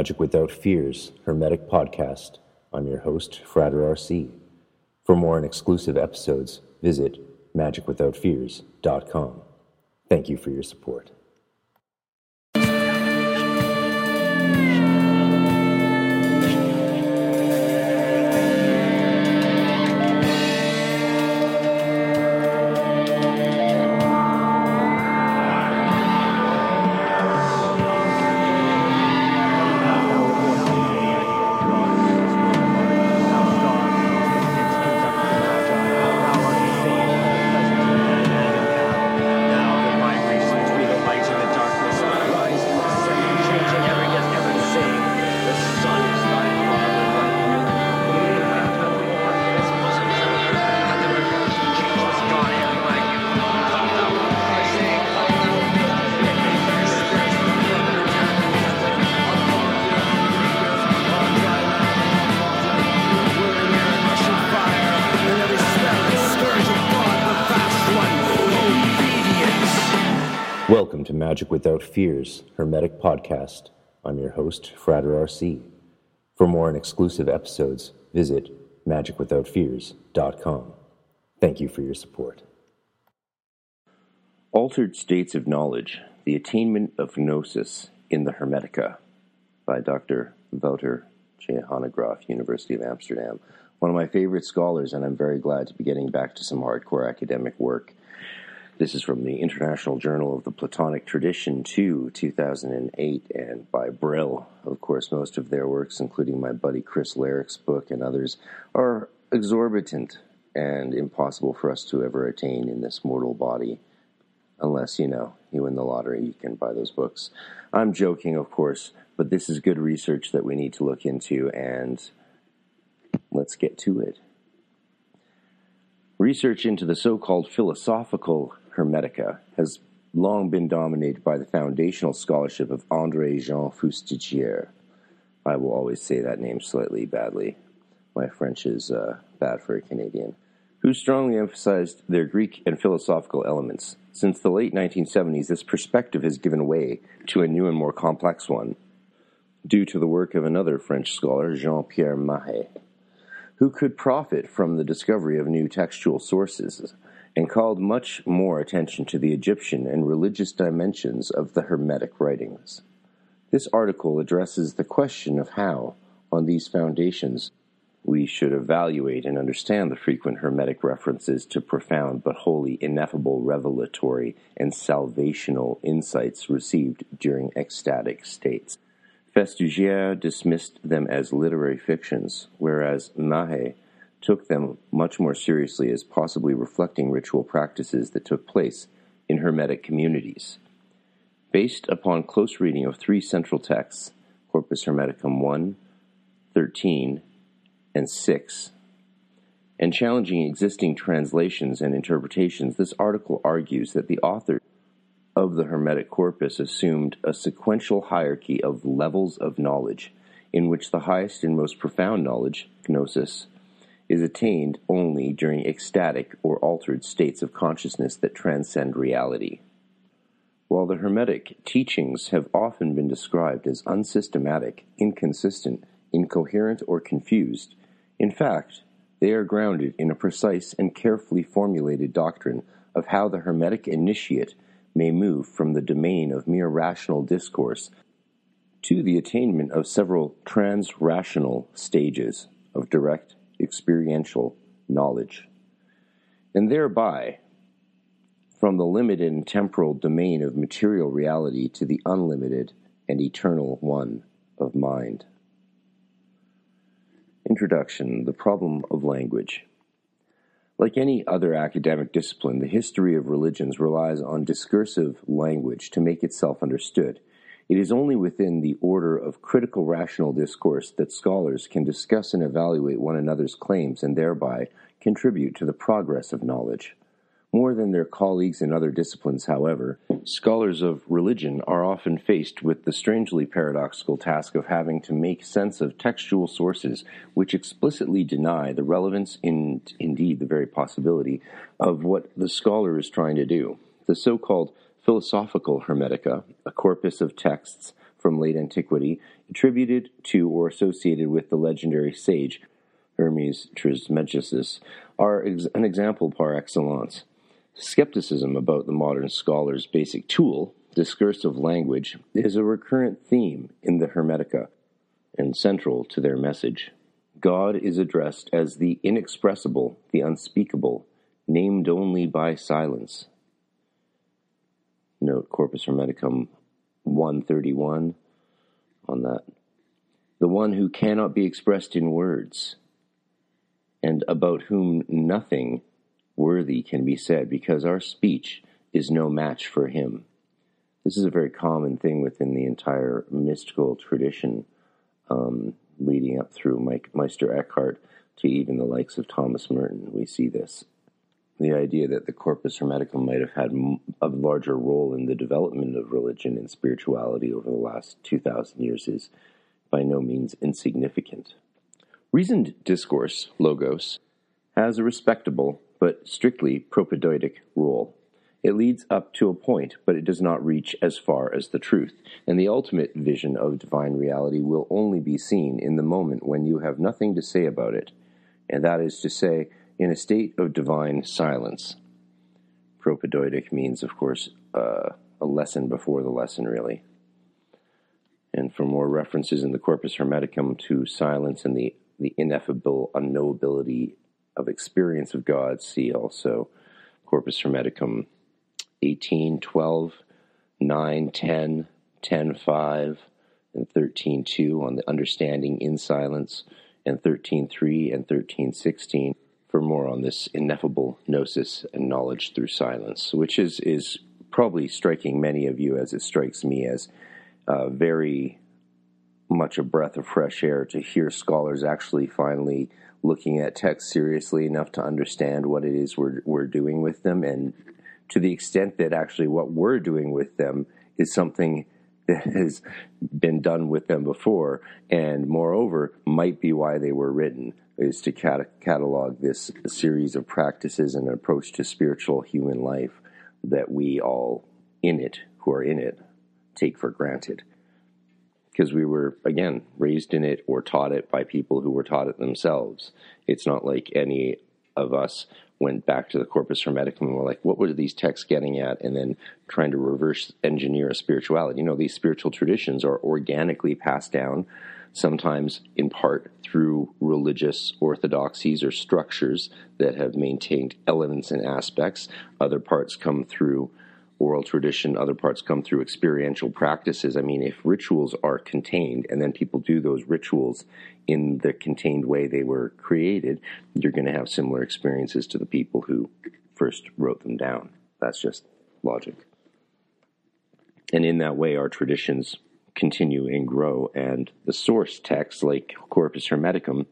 Magic Without Fears Hermetic Podcast. I'm your host, Frater RC. For more and exclusive episodes, visit magicwithoutfears.com. Thank you for your support. Magic Without Fears Hermetic Podcast. I'm your host, Frater RC. For more and exclusive episodes, visit magicwithoutfears.com. Thank you for your support. Altered States of Knowledge The Attainment of Gnosis in the Hermetica by Dr. Wouter J. Hanegraaff, University of Amsterdam. One of my favorite scholars, and I'm very glad to be getting back to some hardcore academic work. This is from the International Journal of the Platonic Tradition 2, 2008, and by Brill. Of course, most of their works, including my buddy Chris Larrick's book and others, are exorbitant and impossible for us to ever attain in this mortal body. Unless, you know, you win the lottery, you can buy those books. I'm joking, of course, but this is good research that we need to look into, and let's get to it. Research into the so called philosophical Hermetica has long been dominated by the foundational scholarship of André Jean Festugière. I will always say that name slightly badly. My French is uh, bad for a Canadian. Who strongly emphasized their Greek and philosophical elements. Since the late 1970s, this perspective has given way to a new and more complex one, due to the work of another French scholar, Jean Pierre Mahe, who could profit from the discovery of new textual sources and called much more attention to the Egyptian and religious dimensions of the Hermetic writings. This article addresses the question of how, on these foundations, we should evaluate and understand the frequent Hermetic references to profound but wholly ineffable revelatory and salvational insights received during ecstatic states. Festugière dismissed them as literary fictions, whereas Mahe took them much more seriously as possibly reflecting ritual practices that took place in Hermetic communities. Based upon close reading of three central texts, Corpus Hermeticum 1, 13, and 6, and challenging existing translations and interpretations, this article argues that the author of the Hermetic corpus assumed a sequential hierarchy of levels of knowledge, in which the highest and most profound knowledge, gnosis, is attained only during ecstatic or altered states of consciousness that transcend reality. While the Hermetic teachings have often been described as unsystematic, inconsistent, incoherent, or confused, in fact, they are grounded in a precise and carefully formulated doctrine of how the Hermetic initiate may move from the domain of mere rational discourse to the attainment of several trans rational stages of direct experiential knowledge, and thereby from the limited and temporal domain of material reality to the unlimited and eternal one of mind. Introduction The Problem of Language. Like any other academic discipline, the history of religions relies on discursive language to make itself understood it is only within the order of critical rational discourse that scholars can discuss and evaluate one another's claims and thereby contribute to the progress of knowledge. More than their colleagues in other disciplines, however, scholars of religion are often faced with the strangely paradoxical task of having to make sense of textual sources which explicitly deny the relevance and indeed the very possibility of what the scholar is trying to do. The so called Philosophical Hermetica, a corpus of texts from late antiquity attributed to or associated with the legendary sage Hermes Trismegistus are an example par excellence. Skepticism about the modern scholar's basic tool, discursive language, is a recurrent theme in the Hermetica and central to their message. God is addressed as the inexpressible, the unspeakable, named only by silence. Note Corpus Hermeticum 131 on that. The one who cannot be expressed in words, and about whom nothing worthy can be said, because our speech is no match for him. This is a very common thing within the entire mystical tradition, um, leading up through Mike, Meister Eckhart to even the likes of Thomas Merton. We see this. The idea that the Corpus Hermeticum might have had a larger role in the development of religion and spirituality over the last 2,000 years is by no means insignificant. Reasoned discourse, logos, has a respectable but strictly propedeutic role. It leads up to a point, but it does not reach as far as the truth, and the ultimate vision of divine reality will only be seen in the moment when you have nothing to say about it, and that is to say, in a state of divine silence. Propedeutic means, of course, uh, a lesson before the lesson, really. And for more references in the Corpus Hermeticum to silence and the, the ineffable unknowability of experience of God, see also Corpus Hermeticum 18, 12, 9, 10, 10, 5, and 13, 2 on the understanding in silence, and 13, 3 and 13, 16 for more on this ineffable gnosis and knowledge through silence, which is, is probably striking many of you as it strikes me as uh, very much a breath of fresh air to hear scholars actually finally looking at text seriously enough to understand what it is we're, we're doing with them, and to the extent that actually what we're doing with them is something that has been done with them before, and moreover, might be why they were written, is to cat- catalog this series of practices and approach to spiritual human life that we all in it, who are in it, take for granted because we were again raised in it or taught it by people who were taught it themselves. It's not like any of us went back to the Corpus Hermeticum and were like, what were these texts getting at? And then trying to reverse engineer a spirituality. You know, these spiritual traditions are organically passed down, sometimes in part through religious orthodoxies or structures that have maintained elements and aspects. Other parts come through oral tradition, other parts come through experiential practices. I mean, if rituals are contained and then people do those rituals in the contained way they were created, you're going to have similar experiences to the people who first wrote them down. That's just logic. And in that way, our traditions continue and grow, and the source texts, like Corpus Hermeticum,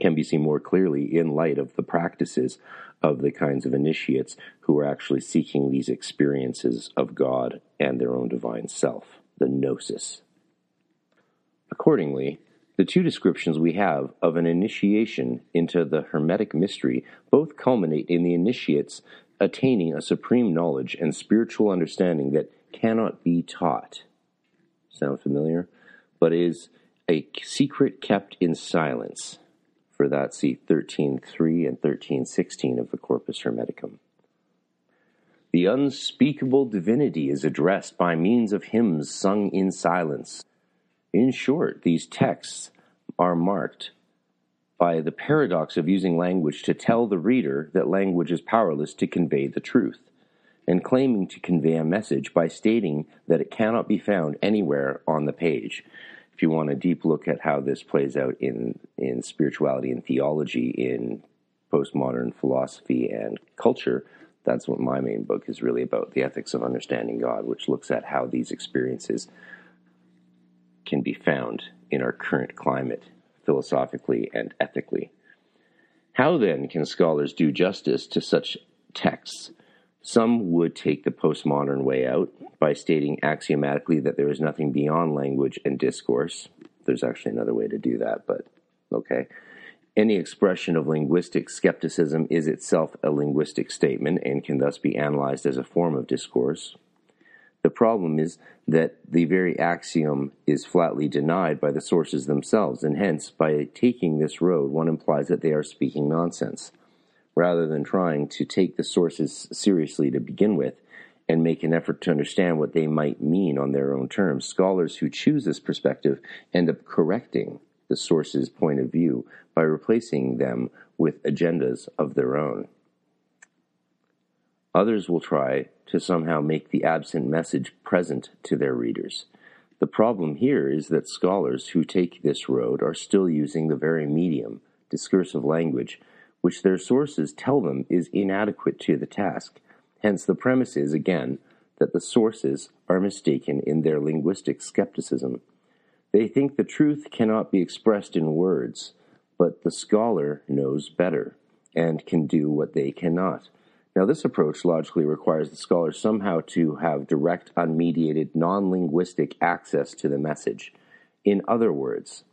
can be seen more clearly in light of the practices of the kinds of initiates who are actually seeking these experiences of God and their own divine self, the gnosis. Accordingly, the two descriptions we have of an initiation into the Hermetic mystery both culminate in the initiates attaining a supreme knowledge and spiritual understanding that cannot be taught. Sound familiar? But is a secret kept in silence for that, see 13.3 and 13.16 of the Corpus Hermeticum. The unspeakable divinity is addressed by means of hymns sung in silence. In short, these texts are marked by the paradox of using language to tell the reader that language is powerless to convey the truth, and claiming to convey a message by stating that it cannot be found anywhere on the page if you want a deep look at how this plays out in, in spirituality and theology in postmodern philosophy and culture, that's what my main book is really about the ethics of understanding God, which looks at how these experiences can be found in our current climate, philosophically and ethically. How then can scholars do justice to such texts? Some would take the postmodern way out by stating axiomatically that there is nothing beyond language and discourse. There's actually another way to do that, but okay. Any expression of linguistic skepticism is itself a linguistic statement and can thus be analyzed as a form of discourse. The problem is that the very axiom is flatly denied by the sources themselves, and hence, by taking this road, one implies that they are speaking nonsense. Rather than trying to take the sources seriously to begin with, and make an effort to understand what they might mean on their own terms, scholars who choose this perspective end up correcting the source's point of view by replacing them with agendas of their own. Others will try to somehow make the absent message present to their readers. The problem here is that scholars who take this road are still using the very medium, discursive language, which their sources tell them is inadequate to the task. Hence, the premise is, again, that the sources are mistaken in their linguistic skepticism. They think the truth cannot be expressed in words, but the scholar knows better and can do what they cannot. Now, this approach logically requires the scholar somehow to have direct, unmediated, non linguistic access to the message. In other words,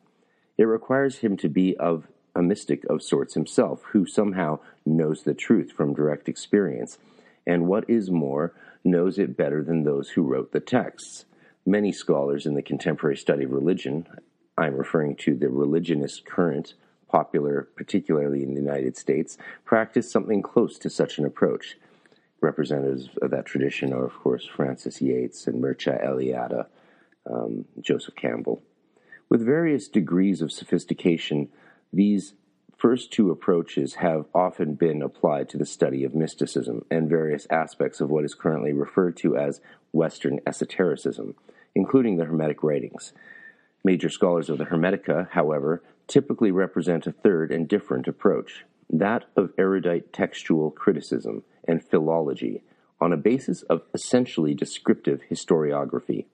it requires him to be of a mystic of sorts himself, who somehow knows the truth from direct experience, and what is more, knows it better than those who wrote the texts. Many scholars in the contemporary study of religion, I'm referring to the religionist current, popular particularly in the United States, practice something close to such an approach. Representatives of that tradition are, of course, Frances Yates and Mircea Eliade, um, Joseph Campbell. With various degrees of sophistication, these first two approaches have often been applied to the study of mysticism and various aspects of what is currently referred to as Western esotericism, including the Hermetic writings. Major scholars of the Hermetica, however, typically represent a third and different approach, that of erudite textual criticism and philology on a basis of essentially descriptive historiography.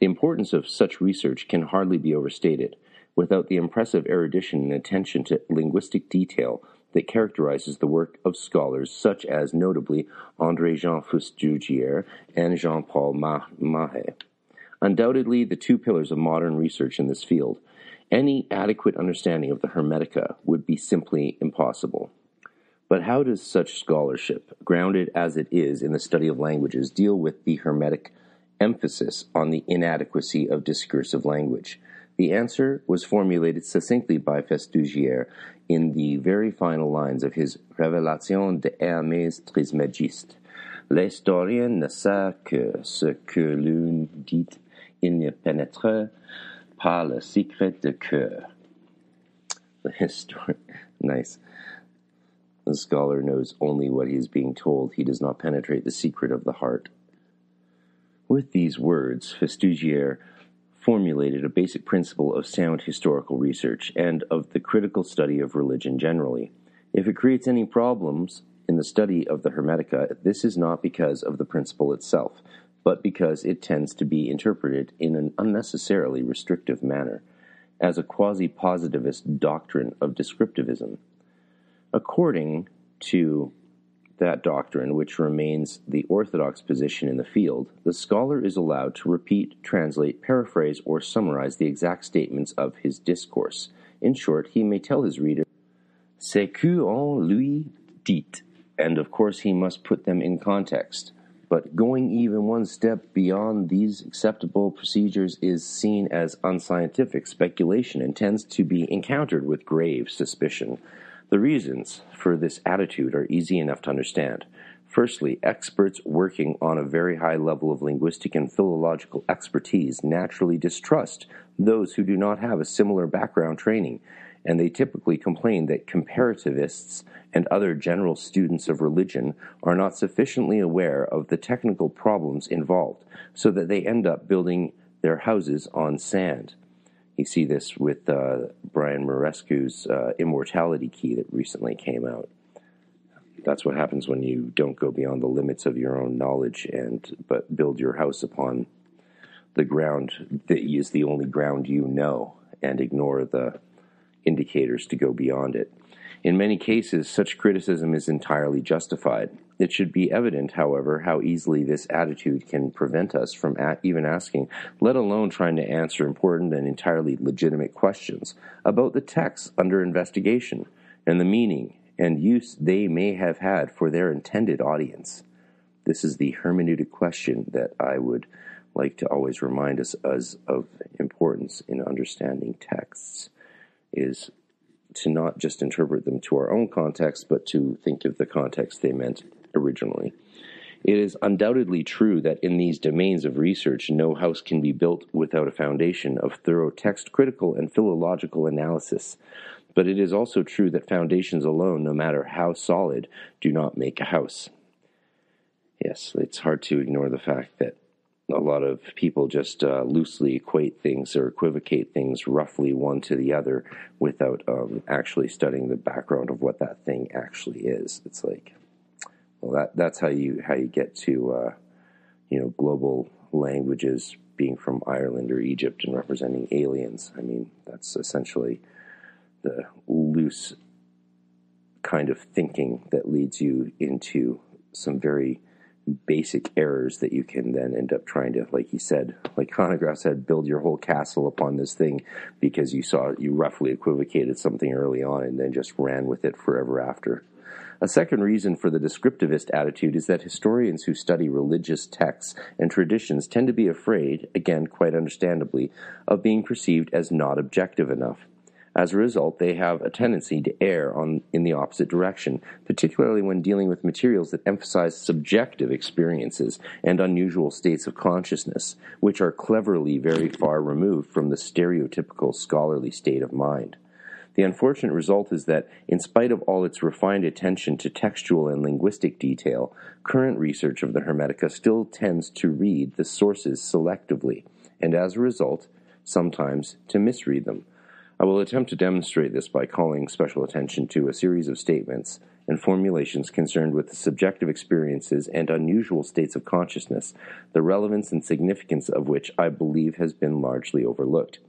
The importance of such research can hardly be overstated without the impressive erudition and attention to linguistic detail that characterizes the work of scholars such as notably André Jean Festugière and Jean Paul Mahe. Undoubtedly, the two pillars of modern research in this field any adequate understanding of the Hermetica would be simply impossible. But how does such scholarship, grounded as it is in the study of languages, deal with the Hermetic emphasis on the inadequacy of discursive language? The answer was formulated succinctly by Festugière in the very final lines of his Révélation de Hermès Trismégiste. L'historien ne sait que ce que l'on dit, il ne pénètre pas le secret de cœur. The historian, nice. The scholar knows only what he is being told. He does not penetrate the secret of the heart. With these words, Festugière formulated a basic principle of sound historical research and of the critical study of religion generally. If it creates any problems in the study of the Hermetica, this is not because of the principle itself, but because it tends to be interpreted in an unnecessarily restrictive manner, as a quasi positivist doctrine of descriptivism. According to that doctrine, which remains the orthodox position in the field, the scholar is allowed to repeat, translate, paraphrase, or summarize the exact statements of his discourse. In short, he may tell his reader, C'est que on lui dit, and of course he must put them in context. But going even one step beyond these acceptable procedures is seen as unscientific speculation and tends to be encountered with grave suspicion. The reasons for this attitude are easy enough to understand. Firstly, experts working on a very high level of linguistic and philological expertise naturally distrust those who do not have a similar background training and they typically complain that comparativists and other general students of religion are not sufficiently aware of the technical problems involved, so that they end up building their houses on sand. You see this with uh, Brian Muraresku's uh, Immortality Key that recently came out. That's what happens when you don't go beyond the limits of your own knowledge and but build your house upon the ground that is the only ground you know and ignore the indicators to go beyond it. In many cases, such criticism is entirely justified. It should be evident, however, how easily this attitude can prevent us from even asking, let alone trying to answer important and entirely legitimate questions about the texts under investigation and the meaning and use they may have had for their intended audience. This is the hermeneutic question that I would like to always remind us as of importance in understanding texts is to not just interpret them to our own context, but to think of the context they meant originally. It is undoubtedly true that in these domains of research, no house can be built without a foundation of thorough text critical and philological analysis. But it is also true that foundations alone, no matter how solid, do not make a house. Yes, it's hard to ignore the fact that a lot of people just uh, loosely equate things or equivocate things roughly one to the other without um, actually studying the background of what that thing actually is. It's like, well, that that's how you how you get to uh, you know global languages being from Ireland or Egypt and representing aliens. I mean, that's essentially the loose kind of thinking that leads you into some very basic errors that you can then end up trying to, like he said, like Hanegraaff said, build your whole castle upon this thing because you saw you roughly equivocated something early on and then just ran with it forever after. A second reason for the descriptivist attitude is that historians who study religious texts and traditions tend to be afraid, again quite understandably, of being perceived as not objective enough. As a result, they have a tendency to err on, in the opposite direction, particularly when dealing with materials that emphasize subjective experiences and unusual states of consciousness, which are cleverly very far removed from the stereotypical scholarly state of mind. The unfortunate result is that, in spite of all its refined attention to textual and linguistic detail, current research of the Hermetica still tends to read the sources selectively, and as a result, sometimes to misread them I will attempt to demonstrate this by calling special attention to a series of statements and formulations concerned with the subjective experiences and unusual states of consciousness, the relevance and significance of which I believe has been largely overlooked.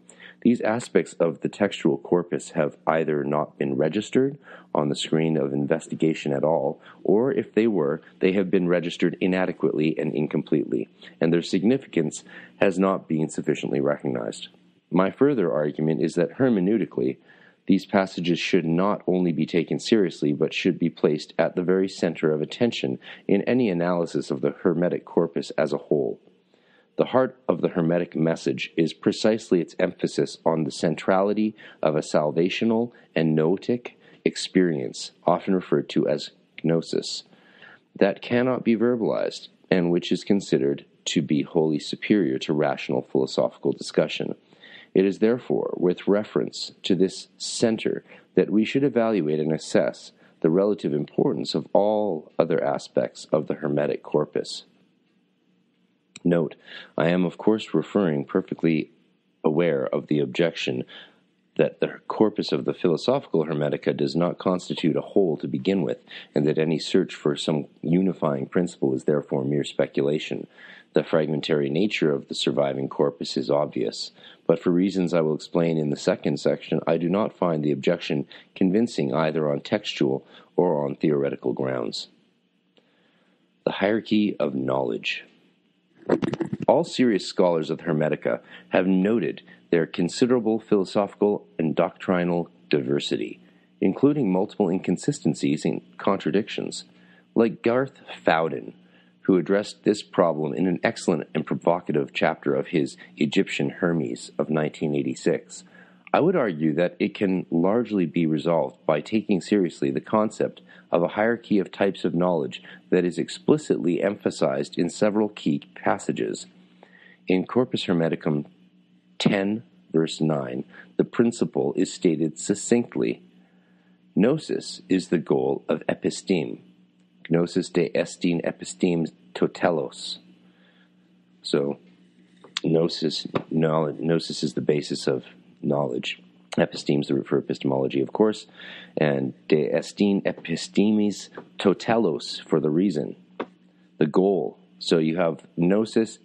These aspects of the textual corpus have either not been registered on the screen of investigation at all, or if they were, they have been registered inadequately and incompletely, and their significance has not been sufficiently recognized. My further argument is that hermeneutically, these passages should not only be taken seriously, but should be placed at the very center of attention in any analysis of the Hermetic corpus as a whole. The heart of the Hermetic message is precisely its emphasis on the centrality of a salvational and noetic experience, often referred to as gnosis, that cannot be verbalized and which is considered to be wholly superior to rational philosophical discussion. It is therefore with reference to this center that we should evaluate and assess the relative importance of all other aspects of the Hermetic corpus. Note, I am of course referring perfectly aware of the objection that the corpus of the philosophical Hermetica does not constitute a whole to begin with, and that any search for some unifying principle is therefore mere speculation. The fragmentary nature of the surviving corpus is obvious, but for reasons I will explain in the second section, I do not find the objection convincing either on textual or on theoretical grounds. The hierarchy of knowledge. All serious scholars of the Hermetica have noted their considerable philosophical and doctrinal diversity, including multiple inconsistencies and contradictions. Like Garth Fowden, who addressed this problem in an excellent and provocative chapter of his Egyptian Hermes of 1986. I would argue that it can largely be resolved by taking seriously the concept of a hierarchy of types of knowledge that is explicitly emphasized in several key passages. In Corpus Hermeticum 10, verse 9, the principle is stated succinctly Gnosis is the goal of episteme gnosis de estin epistemes totelos. So, gnosis, knowledge, gnosis is the basis of knowledge. Epistemes, the root for epistemology, of course, and de estin epistemes totelos for the reason, the goal. So you have gnosis,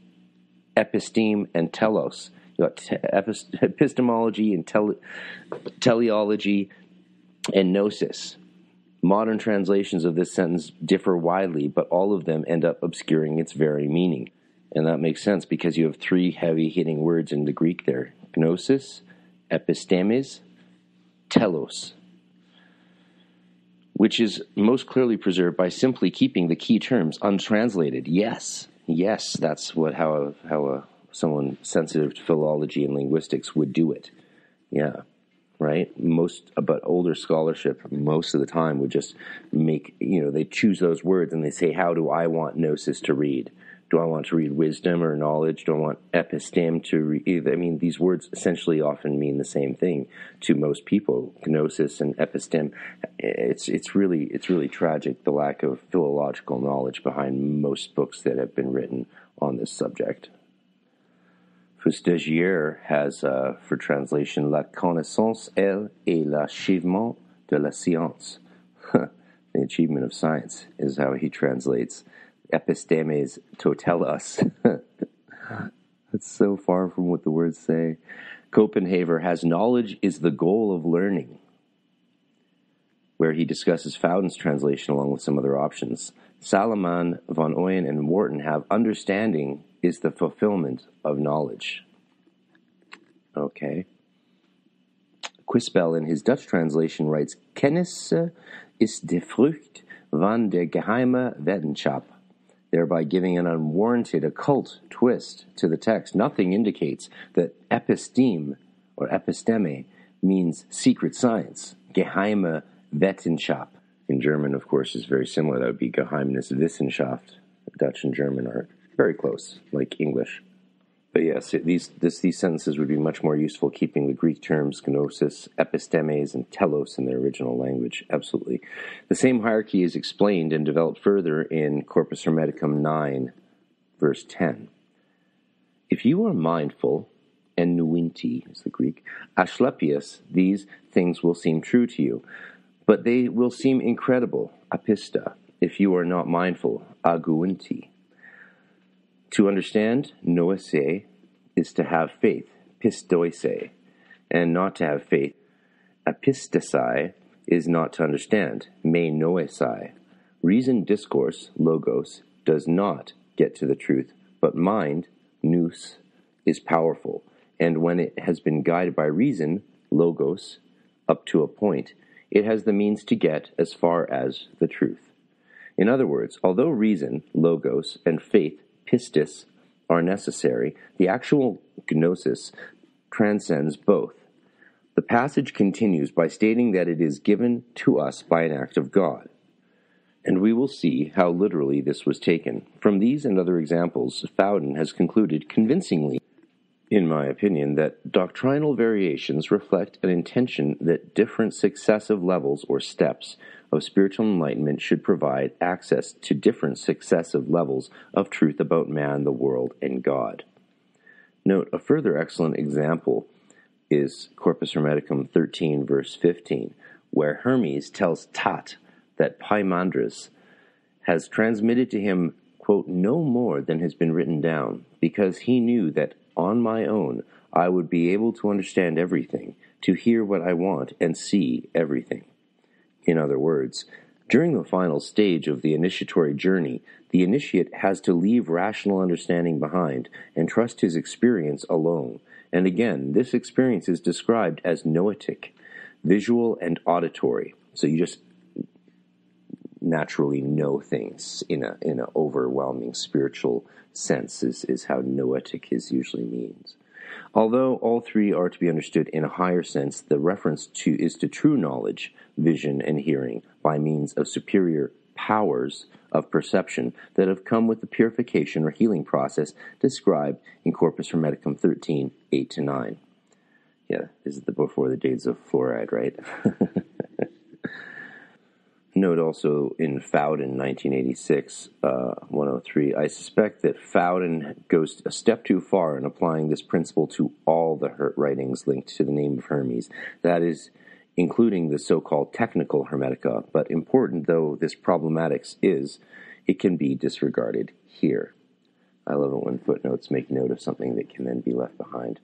episteme, and telos. You got epistemology and tele- teleology and gnosis. Modern translations of this sentence differ widely, but all of them end up obscuring its very meaning. And that makes sense because you have three heavy hitting words in the Greek there gnosis, epistemes, telos. which is most clearly preserved by simply keeping the key terms untranslated. Yes, yes, that's what how a, how a, someone sensitive to philology and linguistics would do it. Yeah, right. Most but older scholarship most of the time would just make you know they choose those words and they say how do I want gnosis to read do I want to read wisdom or knowledge? Do I want episteme to read? I mean, these words essentially often mean the same thing to most people. Gnosis and episteme. It's it's really it's really tragic the lack of philological knowledge behind most books that have been written on this subject. Festugière has, uh, for translation, la connaissance, elle, et l'achèvement de la science. the achievement of science is how he translates epistemes totelas. That's so far from what the words say. Copenhaver has knowledge is the goal of learning, where he discusses Fowden's translation along with some other options. Salaman, van Oyen, and Wharton have understanding is the fulfillment of knowledge. Okay. Quispel, in his Dutch translation, writes Kennis is de Frucht van der geheime Wetenschap thereby giving an unwarranted occult twist to the text. Nothing indicates that episteme or episteme means secret science. Geheime Wissenschaft. In German, of course, is very similar. That would be Geheimnis Wissenschaft. Dutch and German are very close, like English. But yes, these this, these sentences would be much more useful keeping the Greek terms gnosis, epistemes, and telos in their original language. Absolutely. The same hierarchy is explained and developed further in Corpus Hermeticum 9, verse 10. If you are mindful, enuinti is the Greek, asclepius, these things will seem true to you, but they will seem incredible, apista, if you are not mindful, aguinti. To understand, noese, is to have faith, pistoise, and not to have faith. Apistasai is not to understand, me noesai. Reason discourse, logos, does not get to the truth, but mind, nous, is powerful, and when it has been guided by reason, logos, up to a point, it has the means to get as far as the truth. In other words, although reason, logos, and faith pistis are necessary, the actual gnosis transcends both. The passage continues by stating that it is given to us by an act of God. And we will see how literally this was taken. From these and other examples, Fowden has concluded convincingly, in my opinion, that doctrinal variations reflect an intention that different successive levels or steps of spiritual enlightenment should provide access to different successive levels of truth about man, the world, and God. Note a further excellent example is Corpus Hermeticum 13, verse 15, where Hermes tells Tat that Poimandres has transmitted to him, quote, no more than has been written down, because he knew that on my own I would be able to understand everything, to hear what I want, and see everything. In other words, during the final stage of the initiatory journey, the initiate has to leave rational understanding behind and trust his experience alone. And again, this experience is described as noetic, visual and auditory. So you just naturally know things in a in an overwhelming spiritual sense is, is how noetic is usually means. Although all three are to be understood in a higher sense, the reference to is to true knowledge, vision, and hearing by means of superior powers of perception that have come with the purification or healing process described in Corpus Hermeticum 13, 8 to 9. Yeah, this is the before the days of fluoride, right? Note also in Fowden, 1986, uh, 103, I suspect that Fowden goes a step too far in applying this principle to all the writings linked to the name of Hermes. That is, including the so called technical Hermetica, but important though this problematics is, it can be disregarded here. I love it when footnotes make note of something that can then be left behind.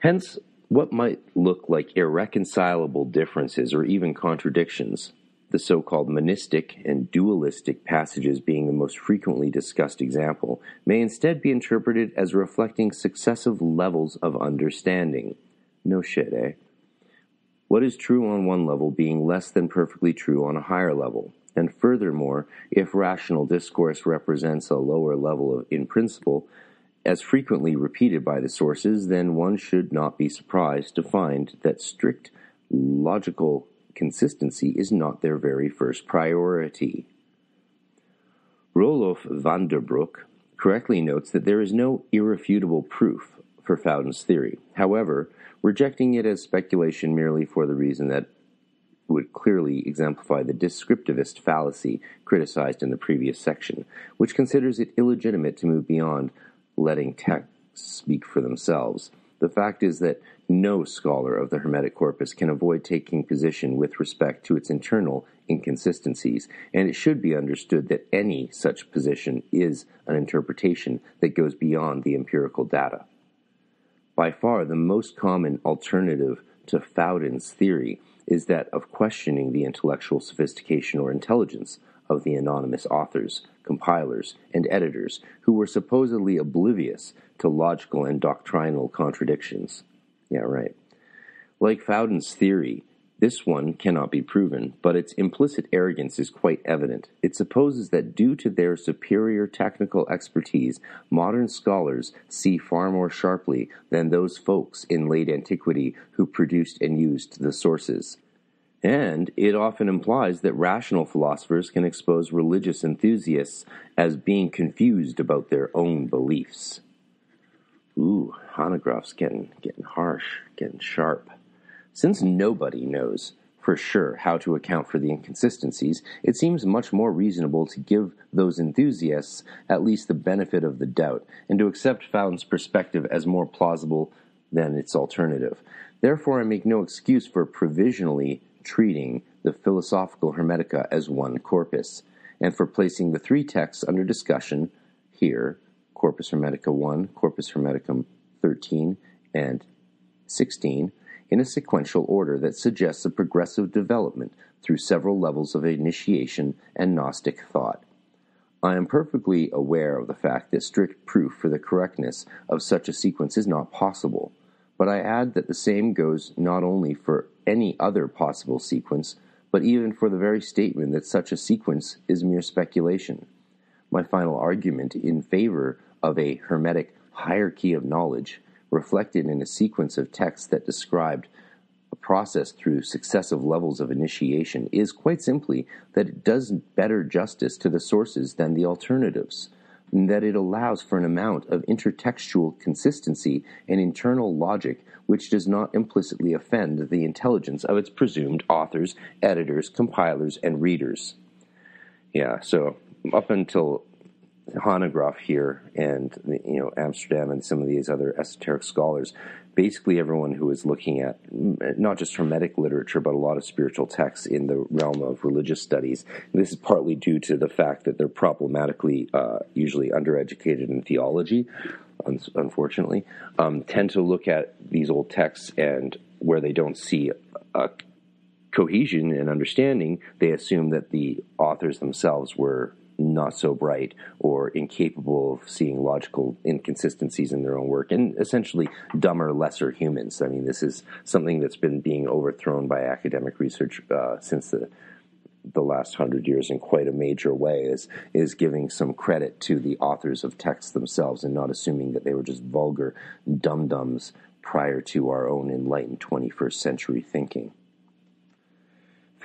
Hence, what might look like irreconcilable differences or even contradictions the so called monistic and dualistic passages being the most frequently discussed example, may instead be interpreted as reflecting successive levels of understanding. No shit, eh? what is true on one level being less than perfectly true on a higher level. And furthermore, if rational discourse represents a lower level of, in principle, as frequently repeated by the sources, then one should not be surprised to find that strict logical consistency is not their very first priority. Roelof van den Broek correctly notes that there is no irrefutable proof for Fowden's theory. However, rejecting it as speculation merely for the reason that would clearly exemplify the descriptivist fallacy criticized in the previous section, which considers it illegitimate to move beyond letting texts speak for themselves. The fact is that no scholar of the Hermetic corpus can avoid taking position with respect to its internal inconsistencies, and it should be understood that any such position is an interpretation that goes beyond the empirical data. By far the most common alternative to Fowden's theory is that of questioning the intellectual sophistication or intelligence of the anonymous authors, compilers, and editors who were supposedly oblivious to logical and doctrinal contradictions. Yeah, right. Like Fowden's theory, this one cannot be proven, but its implicit arrogance is quite evident. It supposes that due to their superior technical expertise, modern scholars see far more sharply than those folks in late antiquity who produced and used the sources. And it often implies that rational philosophers can expose religious enthusiasts as being confused about their own beliefs. Ooh, Hanegraaff's getting getting harsh, getting sharp. Since nobody knows for sure how to account for the inconsistencies, it seems much more reasonable to give those enthusiasts at least the benefit of the doubt, and to accept Fowden's perspective as more plausible than its alternative. Therefore, I make no excuse for provisionally treating the Philosophical Hermetica as one corpus, and for placing the three texts under discussion here Corpus Hermetica 1, Corpus Hermeticum 13, and 16 in a sequential order that suggests a progressive development through several levels of initiation and Gnostic thought. I am perfectly aware of the fact that strict proof for the correctness of such a sequence is not possible, but I add that the same goes not only for any other possible sequence, but even for the very statement that such a sequence is mere speculation. My final argument in favor of a Hermetic hierarchy of knowledge reflected in a sequence of texts that described a process through successive levels of initiation is quite simply that it does better justice to the sources than the alternatives, and that it allows for an amount of intertextual consistency and internal logic which does not implicitly offend the intelligence of its presumed authors, editors, compilers, and readers. Yeah, so up until Hanegraaff here and you know Amsterdam and some of these other esoteric scholars, basically everyone who is looking at not just Hermetic literature but a lot of spiritual texts in the realm of religious studies. this is partly due to the fact that they're problematically uh, usually undereducated in theology, un- unfortunately, um, tend to look at these old texts and where they don't see a cohesion and understanding, they assume that the authors themselves were not so bright or incapable of seeing logical inconsistencies in their own work and essentially dumber, lesser humans. I mean, this is something that's been being overthrown by academic research uh, since the the last hundred years in quite a major way is is giving some credit to the authors of texts themselves and not assuming that they were just vulgar dum dums prior to our own enlightened 21st century thinking.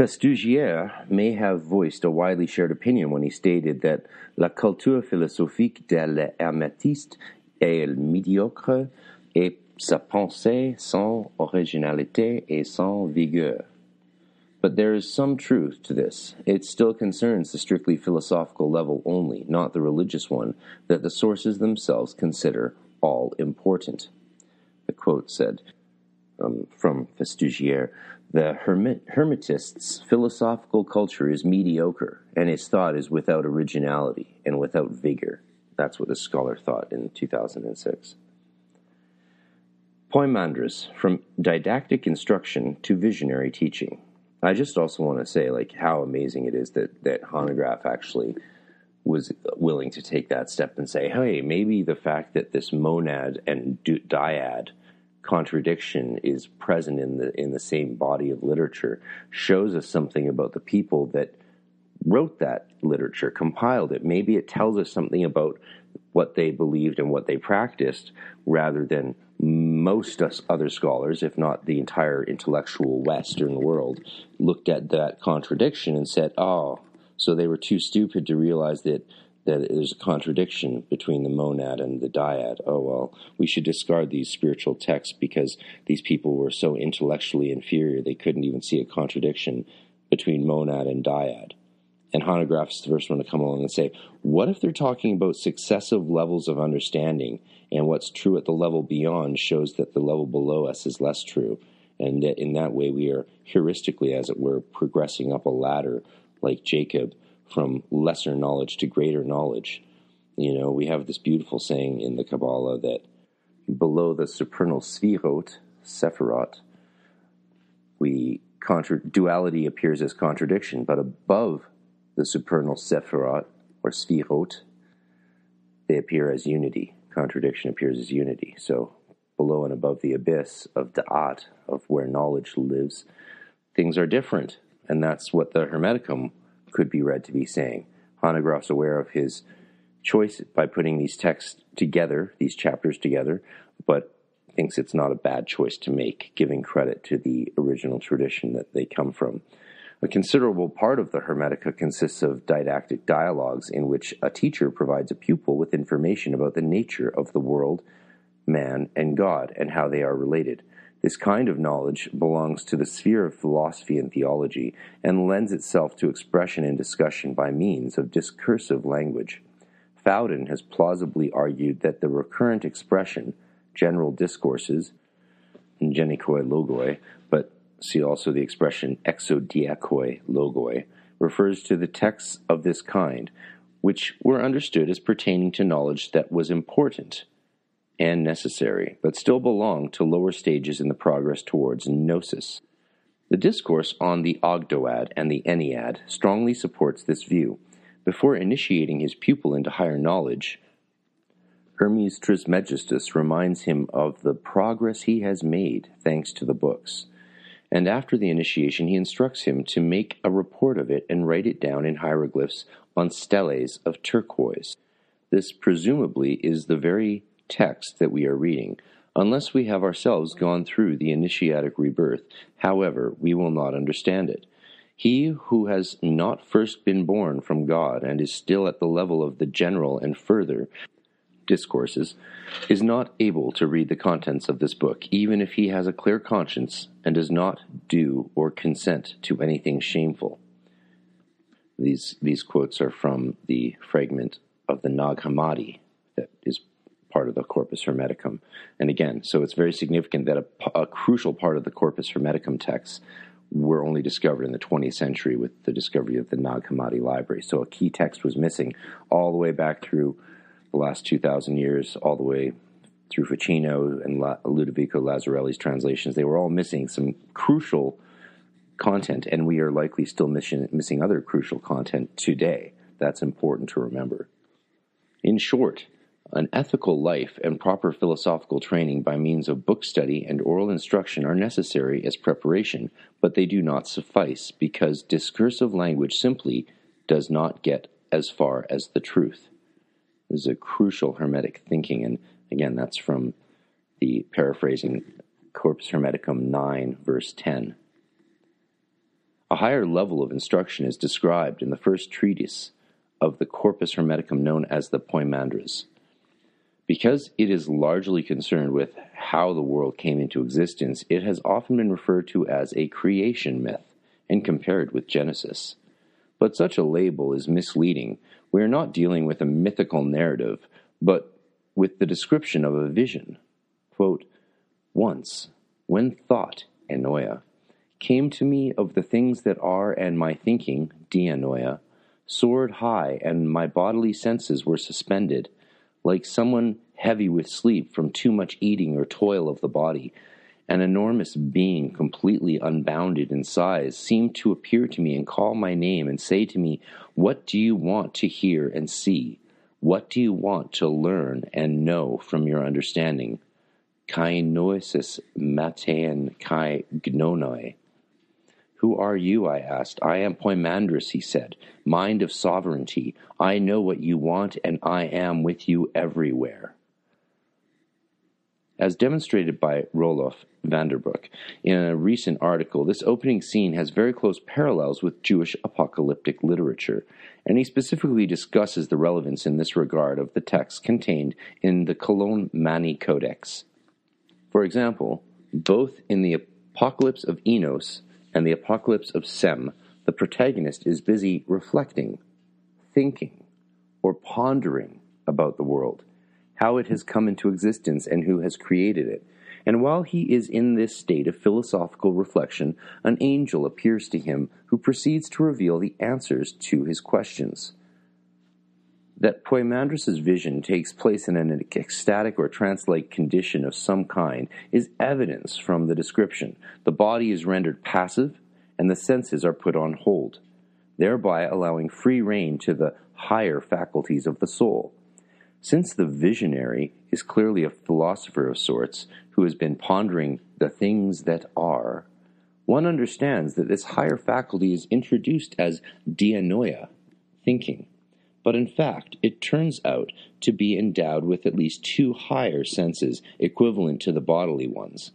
Festugière may have voiced a widely shared opinion when he stated that la culture philosophique de l'hermétiste est médiocre et sa pensée sans originalité et sans vigueur. But there is some truth to this. It still concerns the strictly philosophical level only, not the religious one, that the sources themselves consider all important. The quote said um, from Festugière the Hermet- Hermetists' philosophical culture is mediocre, and its thought is without originality and without vigor. That's what the scholar thought in 2006. Poimandres, from didactic instruction to visionary teaching. I just also want to say, like, how amazing it is that, that Hanegraaff actually was willing to take that step and say, hey, maybe the fact that this monad and dyad contradiction is present in the in the same body of literature shows us something about the people that wrote that literature, compiled it. Maybe it tells us something about what they believed and what they practiced rather than most other scholars, if not the entire intellectual Western world, looked at that contradiction and said, oh, so they were too stupid to realize that that there's a contradiction between the monad and the dyad. Oh, well, we should discard these spiritual texts because these people were so intellectually inferior they couldn't even see a contradiction between monad and dyad. And Hanegraaff is the first one to come along and say, what if they're talking about successive levels of understanding, and what's true at the level beyond shows that the level below us is less true? And that in that way, we are heuristically, as it were, progressing up a ladder like Jacob from lesser knowledge to greater knowledge. You know, we have this beautiful saying in the Kabbalah that below the supernal sphirot, sephirot, we contra- duality appears as contradiction, but above the supernal sephirot or sphirot, they appear as unity. Contradiction appears as unity. So below and above the abyss of da'at, of where knowledge lives, things are different. And that's what the Hermeticum could be read to be saying. Hanegraaff's aware of his choice by putting these texts together, these chapters together, but thinks it's not a bad choice to make, giving credit to the original tradition that they come from. A considerable part of the Hermetica consists of didactic dialogues in which a teacher provides a pupil with information about the nature of the world, man, and God, and how they are related. This kind of knowledge belongs to the sphere of philosophy and theology and lends itself to expression and discussion by means of discursive language. Fowden has plausibly argued that the recurrent expression, general discourses, genikoi logoi, but see also the expression exodiakoi logoi, refers to the texts of this kind, which were understood as pertaining to knowledge that was important and necessary, but still belong to lower stages in the progress towards gnosis. The discourse on the Ogdoad and the Ennead strongly supports this view. Before initiating his pupil into higher knowledge, Hermes Trismegistus reminds him of the progress he has made thanks to the books. And after the initiation, he instructs him to make a report of it and write it down in hieroglyphs on steles of turquoise. This presumably is the very text that we are reading, unless we have ourselves gone through the initiatic rebirth. However, we will not understand it. He who has not first been born from God and is still at the level of the general and further discourses is not able to read the contents of this book, even if he has a clear conscience and does not do or consent to anything shameful. These, these quotes are from the fragment of the Nag Hammadi that is part of the Corpus Hermeticum. And again, so it's very significant that a, a crucial part of the Corpus Hermeticum texts were only discovered in the 20th century with the discovery of the Nag Hammadi library. So a key text was missing all the way back through the last 2,000 years, all the way through Ficino and La- Ludovico Lazzarelli's translations. They were all missing some crucial content, and we are likely still missing, missing other crucial content today. That's important to remember. In short, an ethical life and proper philosophical training by means of book study and oral instruction are necessary as preparation, but they do not suffice because discursive language simply does not get as far as the truth. This is a crucial Hermetic thinking, and again, that's from the paraphrasing Corpus Hermeticum 9, verse 10. A higher level of instruction is described in the first treatise of the Corpus Hermeticum known as the Poimandres. Because it is largely concerned with how the world came into existence, it has often been referred to as a creation myth and compared with Genesis. But such a label is misleading. We are not dealing with a mythical narrative, but with the description of a vision. Quote, Once, when thought, Ennoia, came to me of the things that are and my thinking, Dianoia, soared high, and my bodily senses were suspended like someone heavy with sleep from too much eating or toil of the body. An enormous being, completely unbounded in size, seemed to appear to me and call my name and say to me, What do you want to hear and see? What do you want to learn and know from your understanding? kai noesis matean kai gnonoi. Who are you? I asked. I am Poimandres, he said, mind of sovereignty. I know what you want, and I am with you everywhere. As demonstrated by Roelof van den Broek in a recent article, this opening scene has very close parallels with Jewish apocalyptic literature, and he specifically discusses the relevance in this regard of the texts contained in the Cologne Mani Codex. For example, both in the Apocalypse of Enos and the Apocalypse of Sem, the protagonist is busy reflecting, thinking, or pondering about the world how it has come into existence, and who has created it. And while he is in this state of philosophical reflection, an angel appears to him who proceeds to reveal the answers to his questions. That Poimandres' vision takes place in an ecstatic or trance like condition of some kind is evidence from the description. The body is rendered passive, and the senses are put on hold, thereby allowing free rein to the higher faculties of the soul. Since the visionary is clearly a philosopher of sorts who has been pondering the things that are, one understands that this higher faculty is introduced as dianoia, thinking. But in fact, it turns out to be endowed with at least two higher senses equivalent to the bodily ones.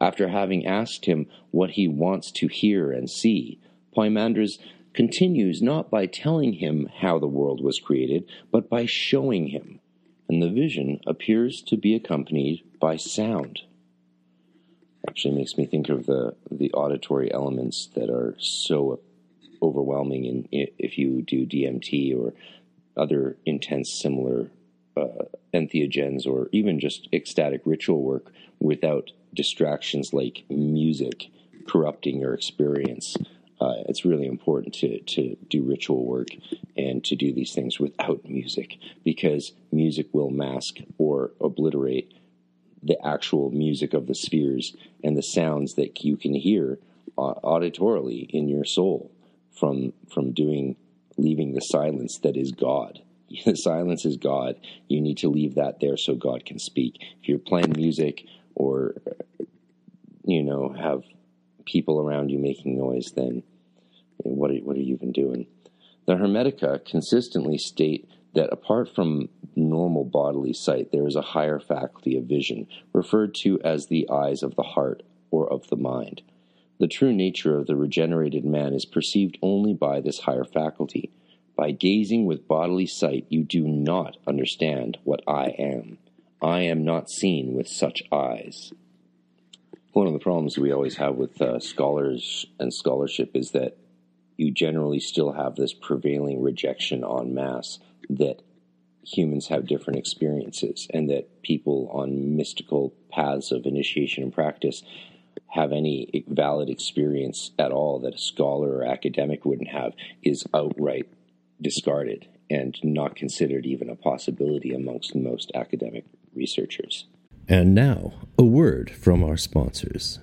After having asked him what he wants to hear and see, Poimandres continues not by telling him how the world was created, but by showing him and the vision appears to be accompanied by sound. Actually, makes me think of the the auditory elements that are so overwhelming in if you do DMT or other intense similar uh, entheogens or even just ecstatic ritual work without distractions like music corrupting your experience. Uh, it's really important to, to do ritual work and to do these things without music because music will mask or obliterate the actual music of the spheres and the sounds that you can hear uh, auditorily in your soul from from doing leaving the silence that is God. The silence is God. You need to leave that there so God can speak. If you're playing music or uh, you know have people around you making noise, then what are, what are you even doing? The Hermetica consistently state that apart from normal bodily sight, there is a higher faculty of vision, referred to as the eyes of the heart or of the mind. The true nature of the regenerated man is perceived only by this higher faculty. By gazing with bodily sight, you do not understand what I am. I am not seen with such eyes one of the problems we always have with uh, scholars and scholarship is that you generally still have this prevailing rejection on mass that humans have different experiences and that people on mystical paths of initiation and practice have any valid experience at all that a scholar or academic wouldn't have is outright discarded and not considered even a possibility amongst most academic researchers. And now, a word from our sponsors.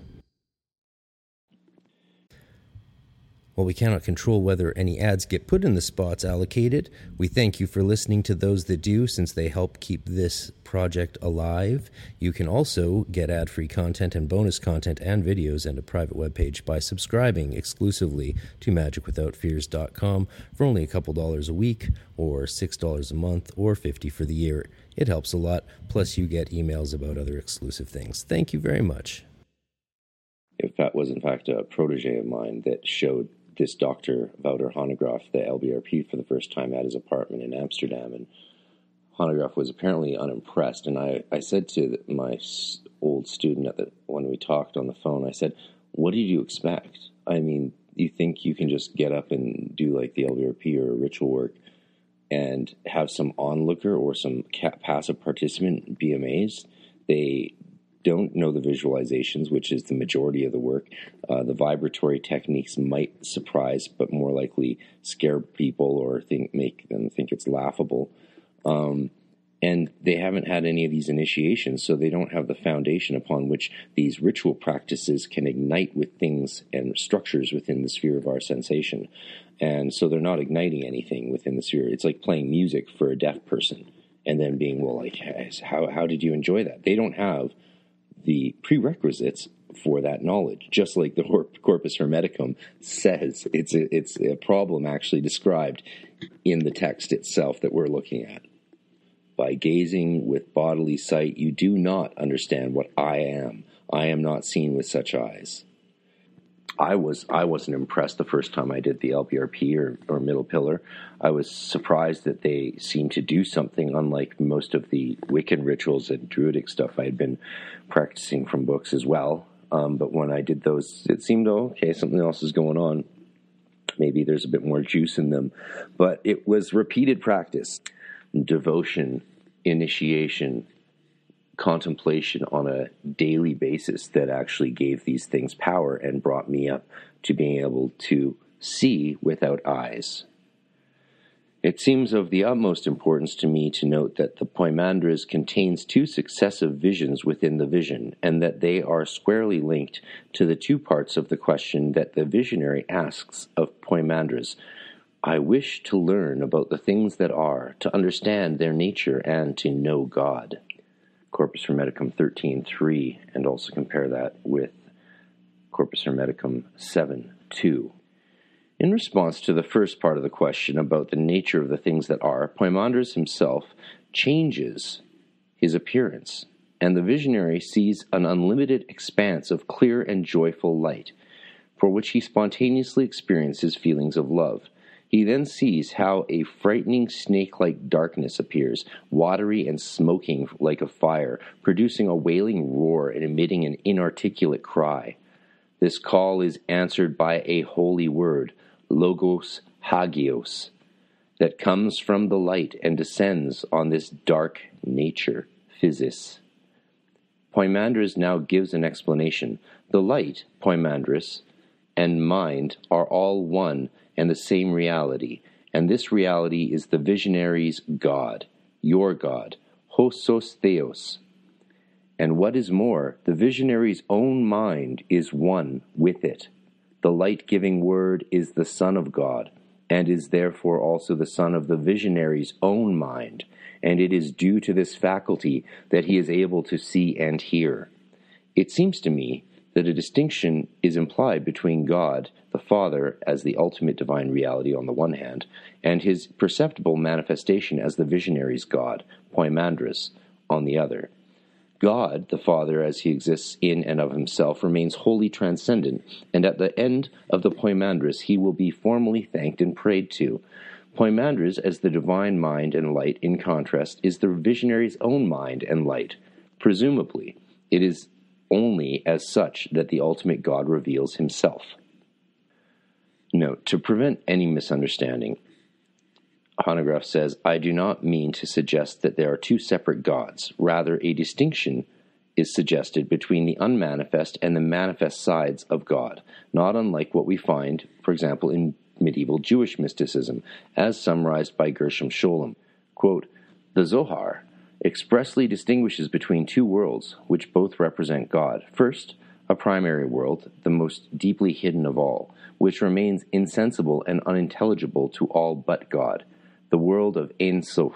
While we cannot control whether any ads get put in the spots allocated, we thank you for listening to those that do since they help keep this project alive. You can also get ad free content and bonus content and videos and a private webpage by subscribing exclusively to magicwithoutfears.com for only a couple dollars a week, or $6 a month, or 50 for the year. It helps a lot, plus, you get emails about other exclusive things. Thank you very much. If that was, in fact, a protege of mine that showed this doctor, Wouter Hanegraaff, the LBRP for the first time at his apartment in Amsterdam. And Hanegraaff was apparently unimpressed. And I, I said to my old student at the, when we talked on the phone, I said, What did you expect? I mean, you think you can just get up and do like the LBRP or ritual work and have some onlooker or some passive participant be amazed? They don't know the visualizations, which is the majority of the work, uh, the vibratory techniques might surprise, but more likely scare people or think make them think it's laughable. Um, and they haven't had any of these initiations, so they don't have the foundation upon which these ritual practices can ignite with things and structures within the sphere of our sensation. And so they're not igniting anything within the sphere. It's like playing music for a deaf person and then being, well, like, how, how did you enjoy that? They don't have the prerequisites for that knowledge, just like the Corpus Hermeticum says. It's a, it's a problem actually described in the text itself that we're looking at. By gazing with bodily sight, you do not understand what I am. I am not seen with such eyes. I was I wasn't impressed the first time I did the LBRP or, or middle pillar. I was surprised that they seemed to do something unlike most of the Wiccan rituals and Druidic stuff I had been practicing from books as well. Um, but when I did those, it seemed oh, okay. Something else is going on. Maybe there's a bit more juice in them, but it was repeated practice, devotion, initiation, contemplation on a daily basis that actually gave these things power and brought me up to being able to see without eyes. It seems of the utmost importance to me to note that the Poimandres contains two successive visions within the vision, and that they are squarely linked to the two parts of the question that the visionary asks of Poimandres. I wish to learn about the things that are, to understand their nature, and to know God. Corpus Hermeticum 13.3, and also compare that with Corpus Hermeticum 7.2. In response to the first part of the question about the nature of the things that are, Poimandres himself changes his appearance, and the visionary sees an unlimited expanse of clear and joyful light, for which he spontaneously experiences feelings of love. He then sees how a frightening snake like darkness appears, watery and smoking like a fire, producing a wailing roar and emitting an inarticulate cry. This call is answered by a holy word, Logos Hagios, that comes from the light and descends on this dark nature, Physis. Poimandres now gives an explanation. The light, Poimandres, and mind are all one and the same reality, and this reality is the visionary's God, your God, Hosos Theos. And what is more, the visionary's own mind is one with it. The light giving word is the Son of God, and is therefore also the Son of the visionary's own mind, and it is due to this faculty that he is able to see and hear. It seems to me that a distinction is implied between God, the Father, as the ultimate divine reality on the one hand, and his perceptible manifestation as the visionary's God, Poimandres, on the other. God, the Father, as he exists in and of himself, remains wholly transcendent, and at the end of the Poimandres he will be formally thanked and prayed to. Poimandres, as the divine mind and light, in contrast, is the visionary's own mind and light. Presumably, it is only as such that the ultimate God reveals himself. Note, to prevent any misunderstanding, Hanegraaff says, I do not mean to suggest that there are two separate gods. Rather, a distinction is suggested between the unmanifest and the manifest sides of God, not unlike what we find, for example, in medieval Jewish mysticism, as summarized by Gershom Scholem. Quote, the Zohar expressly distinguishes between two worlds, which both represent God. First, a primary world, the most deeply hidden of all, which remains insensible and unintelligible to all but God, the world of Ein Sof,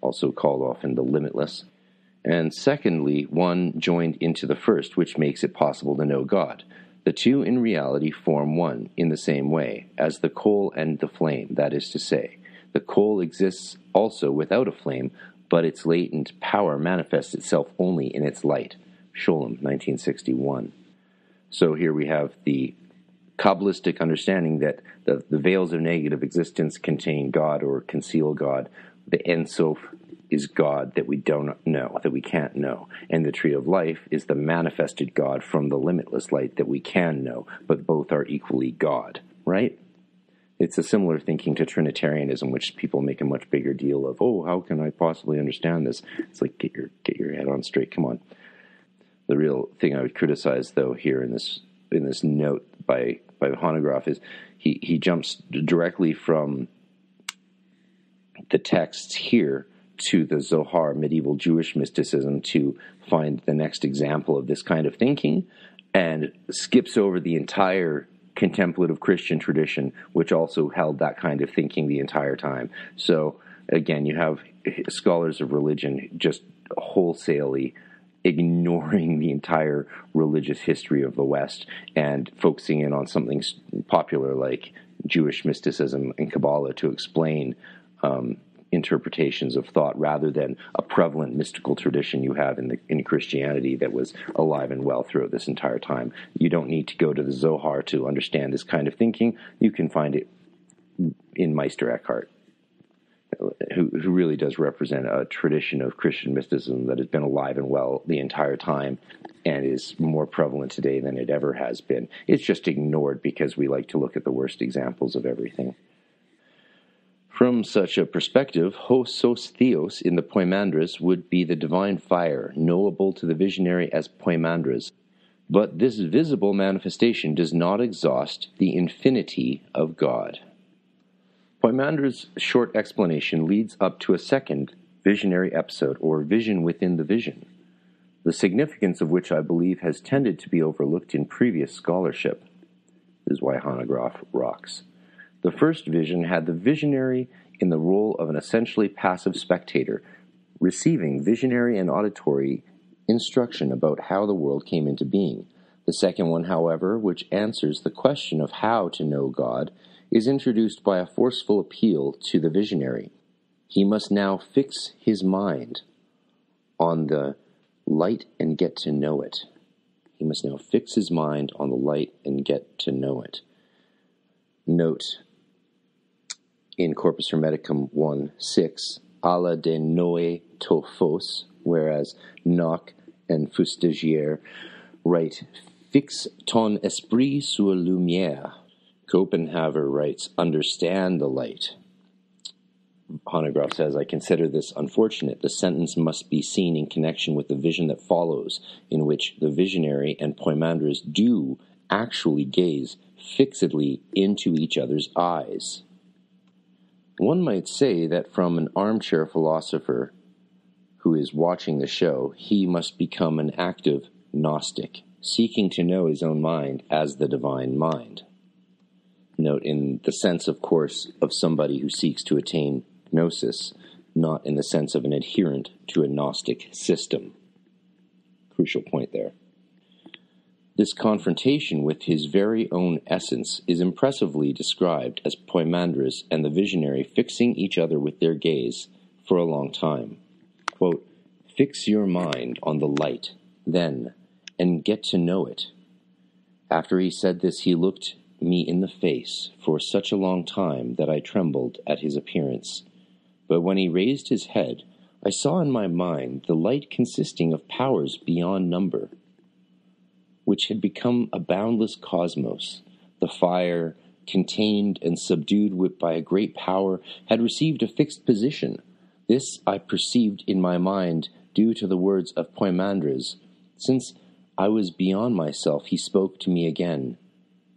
also called often the limitless. And secondly, one joined into the first, which makes it possible to know God. The two in reality form one in the same way, as the coal and the flame, that is to say. The coal exists also without a flame, but its latent power manifests itself only in its light. Scholem, 1961. So here we have the Kabbalistic understanding that the, the veils of negative existence contain God or conceal God. The Ein Sof is God that we don't know, that we can't know. And the tree of life is the manifested God from the limitless light that we can know, but both are equally God, right? It's a similar thinking to Trinitarianism, which people make a much bigger deal of. Oh, how can I possibly understand this? It's like get your get your head on straight. Come on. The real thing I would criticize, though, here in this in this note by by Hanegraaff is he he jumps directly from the texts here to the Zohar, medieval Jewish mysticism, to find the next example of this kind of thinking, and skips over the entire contemplative Christian tradition, which also held that kind of thinking the entire time. So again, you have scholars of religion just wholesalely ignoring the entire religious history of the West and focusing in on something popular like Jewish mysticism and Kabbalah to explain um, interpretations of thought rather than a prevalent mystical tradition you have in the in Christianity that was alive and well throughout this entire time. You don't need to go to the Zohar to understand this kind of thinking. You can find it in Meister Eckhart, who, who really does represent a tradition of Christian mysticism that has been alive and well the entire time and is more prevalent today than it ever has been. It's just ignored because we like to look at the worst examples of everything. From such a perspective, Ho Sos Theos in the Poimandres would be the divine fire, knowable to the visionary as Poimandres. But this visible manifestation does not exhaust the infinity of God. Poimandres' short explanation leads up to a second visionary episode, or vision within the vision, the significance of which I believe has tended to be overlooked in previous scholarship. This is why Hanegraaff rocks. The first vision had the visionary in the role of an essentially passive spectator, receiving visionary and auditory instruction about how the world came into being. The second one, however, which answers the question of how to know God, is introduced by a forceful appeal to the visionary. He must now fix his mind on the light and get to know it. He must now fix his mind on the light and get to know it. Note in Corpus Hermeticum 1 6, ala de noe to fos, whereas Nock and Festugière write Fix ton esprit sur lumière, Copenhaver writes, Understand the light. Hanegraaff says, I consider this unfortunate. The sentence must be seen in connection with the vision that follows, in which the visionary and Poimandres do actually gaze fixedly into each other's eyes. One might say that from an armchair philosopher who is watching the show, he must become an active Gnostic, seeking to know his own mind as the divine mind note in the sense, of course, of somebody who seeks to attain gnosis, not in the sense of an adherent to a Gnostic system. Crucial point there. This confrontation with his very own essence is impressively described as Poimandres and the visionary fixing each other with their gaze for a long time. Quote, Fix your mind on the light, then, and get to know it. After he said this, he looked me in the face for such a long time that I trembled at his appearance. But when he raised his head, I saw in my mind the light consisting of powers beyond number, which had become a boundless cosmos. The fire, contained and subdued by a great power, had received a fixed position. This I perceived in my mind due to the words of Poimandres. Since I was beyond myself, he spoke to me again.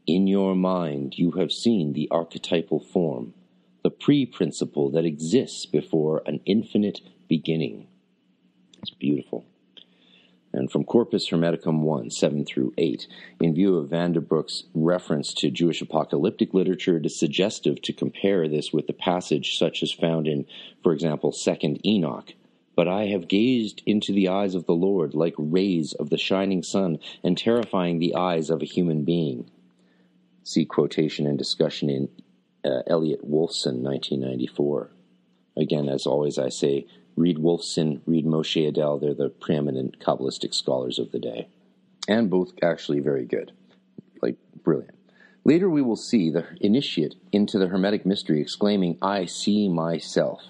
In your mind, you have seen the archetypal form, the pre principle that exists before an infinite beginning. It's beautiful. And from Corpus Hermeticum 1, 7 through 8, in view of van den Broek's reference to Jewish apocalyptic literature, it is suggestive to compare this with the passage such as found in, for example, 2nd Enoch. But I have gazed into the eyes of the Lord like rays of the shining sun, and terrifying the eyes of a human being. See quotation and discussion in uh, Elliot Wolfson, 1994. Again, as always, I say read Wolfson, read Moshe Idel, they're the preeminent Kabbalistic scholars of the day. And both actually very good. Like, brilliant. Later, we will see the initiate into the Hermetic mystery exclaiming, I see myself.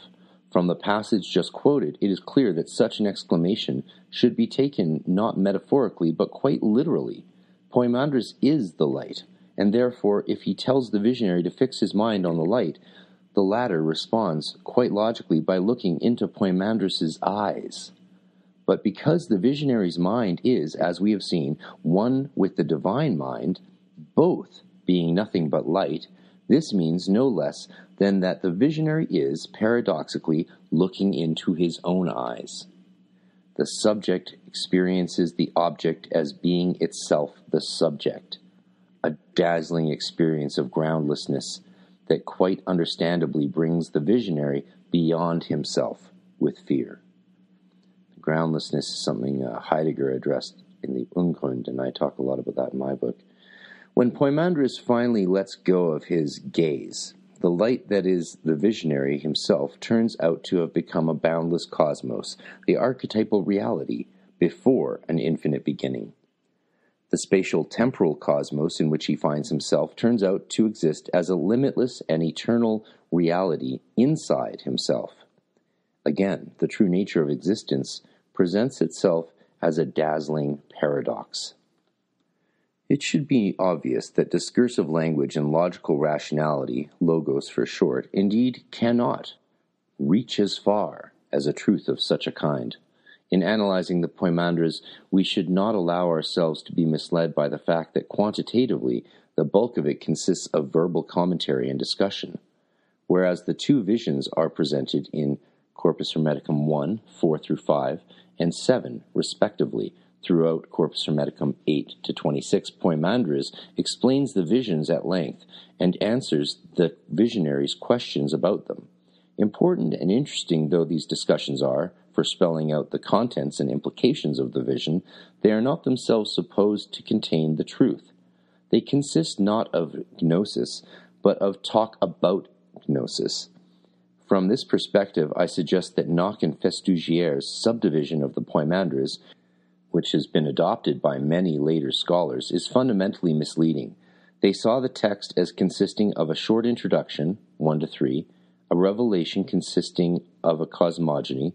From the passage just quoted, it is clear that such an exclamation should be taken not metaphorically, but quite literally. Poimandres is the light and therefore, if he tells the visionary to fix his mind on the light, the latter responds quite logically by looking into Poimandres's eyes. But because the visionary's mind is, as we have seen, one with the divine mind, both being nothing but light, this means no less than that the visionary is, paradoxically, looking into his own eyes. The subject experiences the object as being itself the subject a dazzling experience of groundlessness that quite understandably brings the visionary beyond himself with fear. groundlessness is something uh, Heidegger addressed in the Ungrund, and I talk a lot about that in my book. When Poimandres finally lets go of his gaze, the light that is the visionary himself turns out to have become a boundless cosmos, the archetypal reality, before an infinite beginning. The spatial temporal cosmos in which he finds himself turns out to exist as a limitless and eternal reality inside himself. Again, the true nature of existence presents itself as a dazzling paradox. It should be obvious that discursive language and logical rationality, logos for short, indeed cannot reach as far as a truth of such a kind. In analyzing the Poimandres, we should not allow ourselves to be misled by the fact that quantitatively the bulk of it consists of verbal commentary and discussion, whereas the two visions are presented in Corpus Hermeticum 1, 4 through 5, and 7, respectively, throughout Corpus Hermeticum 8 to 26. Poimandres explains the visions at length and answers the visionaries' questions about them. Important and interesting though these discussions are, for spelling out the contents and implications of the vision, they are not themselves supposed to contain the truth. They consist not of gnosis, but of talk about gnosis. From this perspective, I suggest that Nock and Festugière's subdivision of the Poimandres, which has been adopted by many later scholars, is fundamentally misleading. They saw the text as consisting of a short introduction, 1 to 3, a revelation consisting of a cosmogony,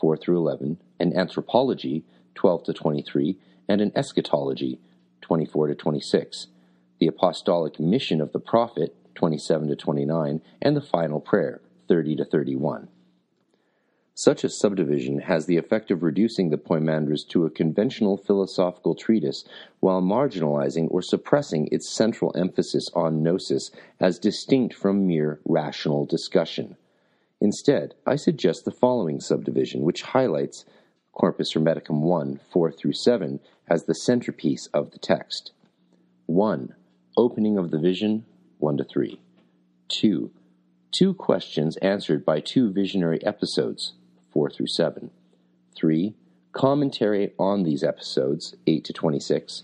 4 through 11, an anthropology, 12 to 23, and an eschatology, 24 to 26, the apostolic mission of the prophet, 27 to 29, and the final prayer, 30 to 31. Such a subdivision has the effect of reducing the Poimandres to a conventional philosophical treatise while marginalizing or suppressing its central emphasis on gnosis as distinct from mere rational discussion. Instead, I suggest the following subdivision, which highlights Corpus Hermeticum 1, 4 through 7 as the centerpiece of the text. 1. Opening of the vision, 1 to 3. 2 two questions answered by two visionary episodes, 4 through 7. 3. Commentary on these episodes, 8 to 26.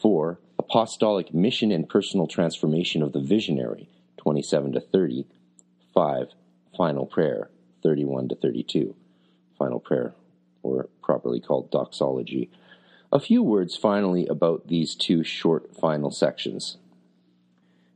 4. Apostolic mission and personal transformation of the visionary, 27 to 30. 5. Final prayer, 31 to 32. Final prayer, or properly called doxology. A few words finally about these two short final sections.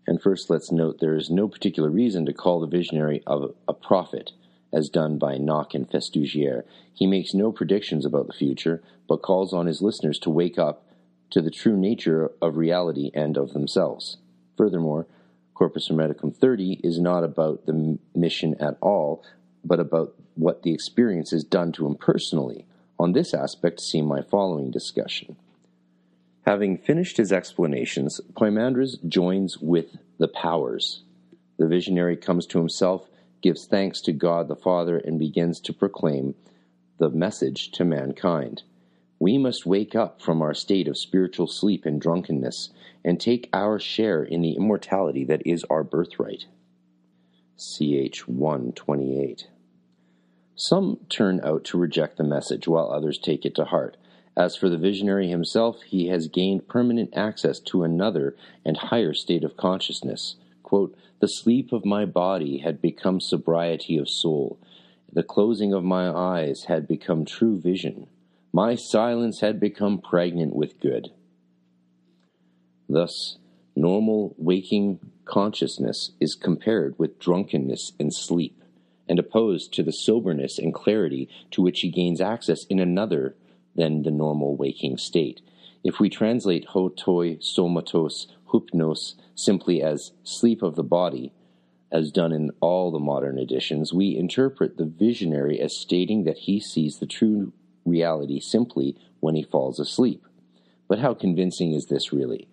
And first, let's note there is no particular reason to call the visionary of a prophet, as done by Nock and Festugière. He makes no predictions about the future, but calls on his listeners to wake up to the true nature of reality and of themselves. Furthermore, Corpus Hermeticum 30 is not about the mission at all, but about what the experience has done to him personally. On this aspect, see my following discussion. Having finished his explanations, Poimandres joins with the powers. The visionary comes to himself, gives thanks to God the Father, and begins to proclaim the message to mankind. We must wake up from our state of spiritual sleep and drunkenness and take our share in the immortality that is our birthright. CH 128. Some turn out to reject the message, while others take it to heart. As for the visionary himself, he has gained permanent access to another and higher state of consciousness. Quote, the sleep of my body had become sobriety of soul. The closing of my eyes had become true vision. My silence had become pregnant with good. Thus, normal waking consciousness is compared with drunkenness and sleep, and opposed to the soberness and clarity to which he gains access in another than the normal waking state. If we translate hotoi somatos hypnos simply as sleep of the body, as done in all the modern editions, we interpret the visionary as stating that he sees the true reality simply when he falls asleep. But how convincing is this really?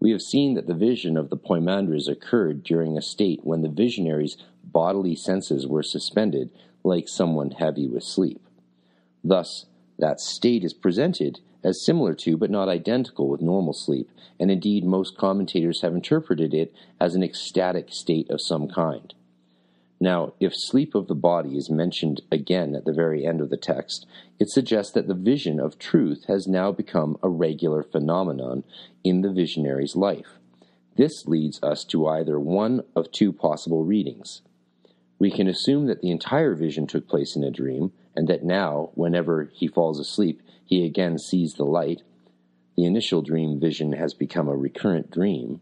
We have seen that the vision of the Poimandres occurred during a state when the visionary's bodily senses were suspended like someone heavy with sleep. Thus, that state is presented as similar to, but not identical with normal sleep, and indeed most commentators have interpreted it as an ecstatic state of some kind. Now, if sleep of the body is mentioned again at the very end of the text, it suggests that the vision of truth has now become a regular phenomenon in the visionary's life. This leads us to either one of two possible readings. We can assume that the entire vision took place in a dream, and that now, whenever he falls asleep, he again sees the light. The initial dream vision has become a recurrent dream.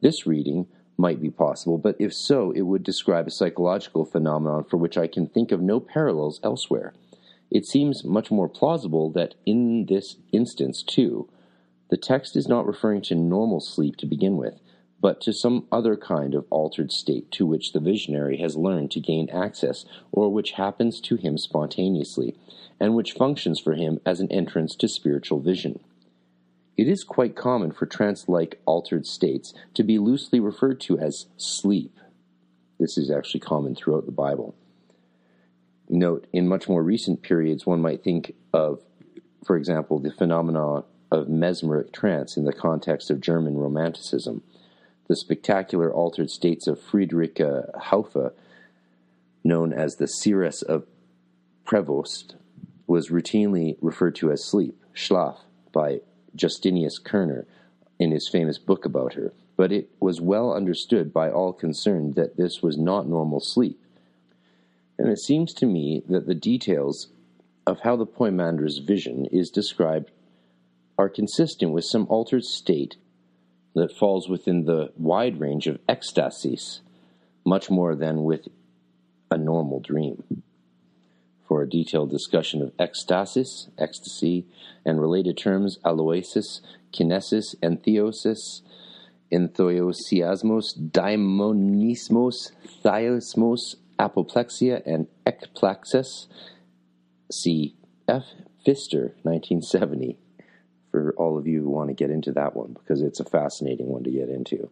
This reading might be possible, but if so, it would describe a psychological phenomenon for which I can think of no parallels elsewhere. It seems much more plausible that in this instance, too, the text is not referring to normal sleep to begin with, but to some other kind of altered state to which the visionary has learned to gain access, or which happens to him spontaneously, and which functions for him as an entrance to spiritual vision. It is quite common for trance like altered states to be loosely referred to as sleep. This is actually common throughout the Bible. Note, in much more recent periods, one might think of, for example, the phenomena of mesmeric trance in the context of German Romanticism. The spectacular altered states of Friedrich uh, Hauffe, known as the Seeress of Prevorst, was routinely referred to as sleep, Schlaf, by Justinus Kerner in his famous book about her, but it was well understood by all concerned that this was not normal sleep. And it seems to me that the details of how the Poimander's vision is described are consistent with some altered state that falls within the wide range of ecstasies, much more than with a normal dream for a detailed discussion of ecstasis, ecstasy, and related terms aloesis, kinesis, entheosis, enthusiasmos, daimonismos, thiosmos, apoplexia, and ekplaxis. See F. Pfister, 1970, for all of you who want to get into that one, because it's a fascinating one to get into.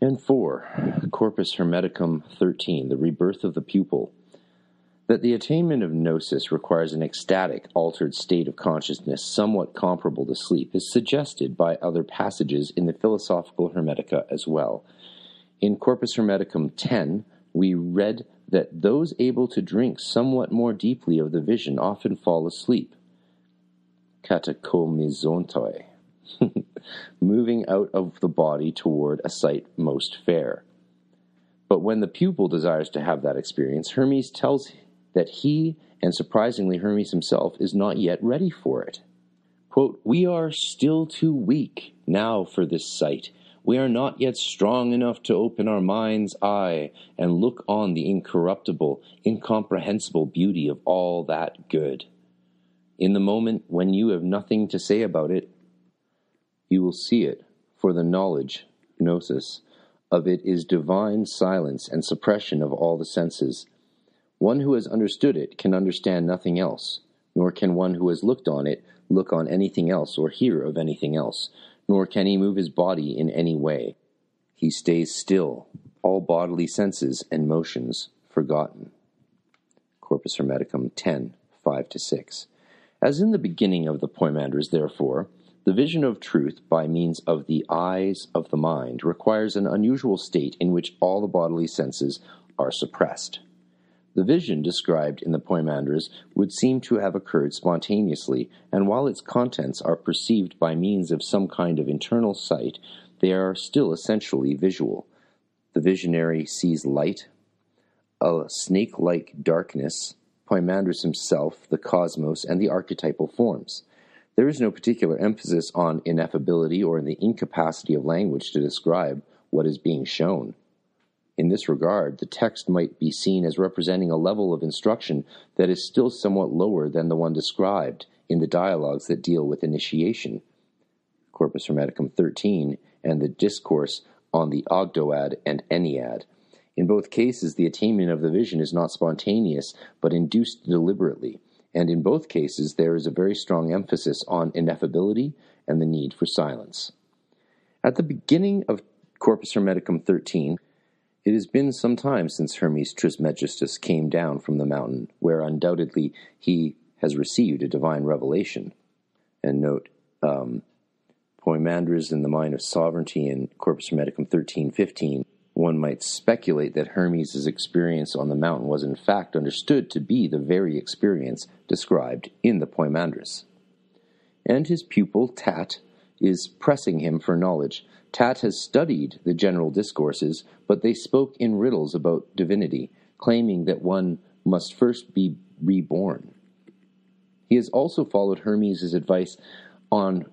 And four, Corpus Hermeticum 13, the rebirth of the pupil. That the attainment of gnosis requires an ecstatic, altered state of consciousness somewhat comparable to sleep is suggested by other passages in the Philosophical Hermetica as well. In Corpus Hermeticum 10, we read that those able to drink somewhat more deeply of the vision often fall asleep. Katakomizontoi, moving out of the body toward a sight most fair. But when the pupil desires to have that experience, Hermes tells that he, and surprisingly Hermes himself, is not yet ready for it. Quote, We are still too weak now for this sight. We are not yet strong enough to open our mind's eye and look on the incorruptible, incomprehensible beauty of all that good. In the moment when you have nothing to say about it, you will see it, for the knowledge, gnosis, of it is divine silence and suppression of all the senses one who has understood it can understand nothing else, nor can one who has looked on it look on anything else or hear of anything else, nor can he move his body in any way. He stays still, all bodily senses and motions forgotten. Corpus Hermeticum 10, 5 6. As in the beginning of the Poimandres, therefore, the vision of truth by means of the eyes of the mind requires an unusual state in which all the bodily senses are suppressed. The vision described in the Poimandres would seem to have occurred spontaneously, and while its contents are perceived by means of some kind of internal sight, they are still essentially visual. The visionary sees light, a snake like darkness, Poimandres himself, the cosmos, and the archetypal forms. There is no particular emphasis on ineffability or the incapacity of language to describe what is being shown. In this regard, the text might be seen as representing a level of instruction that is still somewhat lower than the one described in the dialogues that deal with initiation. Corpus Hermeticum 13 and the discourse on the Ogdoad and Ennead. In both cases, the attainment of the vision is not spontaneous, but induced deliberately, and in both cases, there is a very strong emphasis on ineffability and the need for silence. At the beginning of Corpus Hermeticum 13, it has been some time since Hermes Trismegistus came down from the mountain, where undoubtedly he has received a divine revelation. And note, um, in the Mind of Sovereignty in Corpus Hermeticum 1315 One might speculate that Hermes' experience on the mountain was in fact understood to be the very experience described in the Poimandres. And his pupil, Tat, is pressing him for knowledge. Tat has studied the general discourses, but they spoke in riddles about divinity, claiming that one must first be reborn. He has also followed Hermes' advice on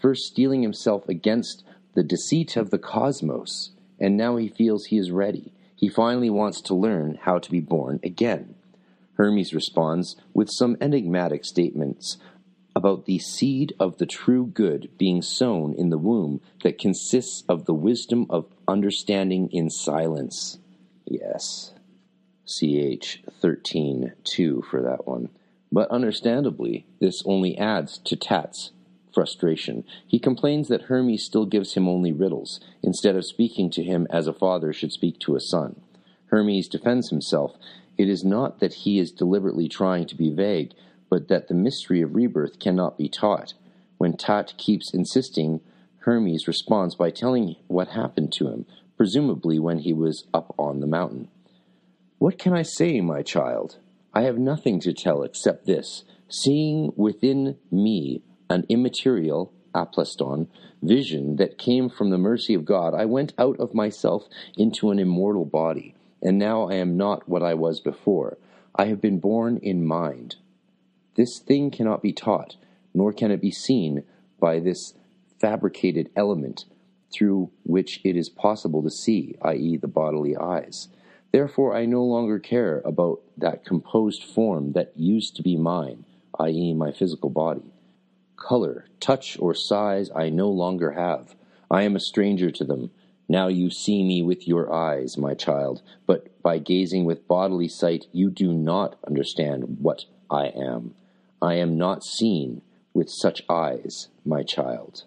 first steeling himself against the deceit of the cosmos, and now he feels he is ready. He finally wants to learn how to be born again. Hermes responds with some enigmatic statements about the seed of the true good being sown in the womb that consists of the wisdom of understanding in silence. Yes. CH 13.2 for that one. But understandably, this only adds to Tat's frustration. He complains that Hermes still gives him only riddles, instead of speaking to him as a father should speak to a son. Hermes defends himself. It is not that he is deliberately trying to be vague, but that the mystery of rebirth cannot be taught. When Tat keeps insisting, Hermes responds by telling what happened to him, presumably when he was up on the mountain. What can I say, my child? I have nothing to tell except this seeing within me an immaterial, aplaston, vision that came from the mercy of God, I went out of myself into an immortal body, and now I am not what I was before. I have been born in mind. This thing cannot be taught, nor can it be seen by this fabricated element through which it is possible to see, i.e., the bodily eyes. Therefore, I no longer care about that composed form that used to be mine, i.e., my physical body. Color, touch, or size I no longer have. I am a stranger to them. Now you see me with your eyes, my child, but by gazing with bodily sight you do not understand what I am. I am not seen with such eyes, my child.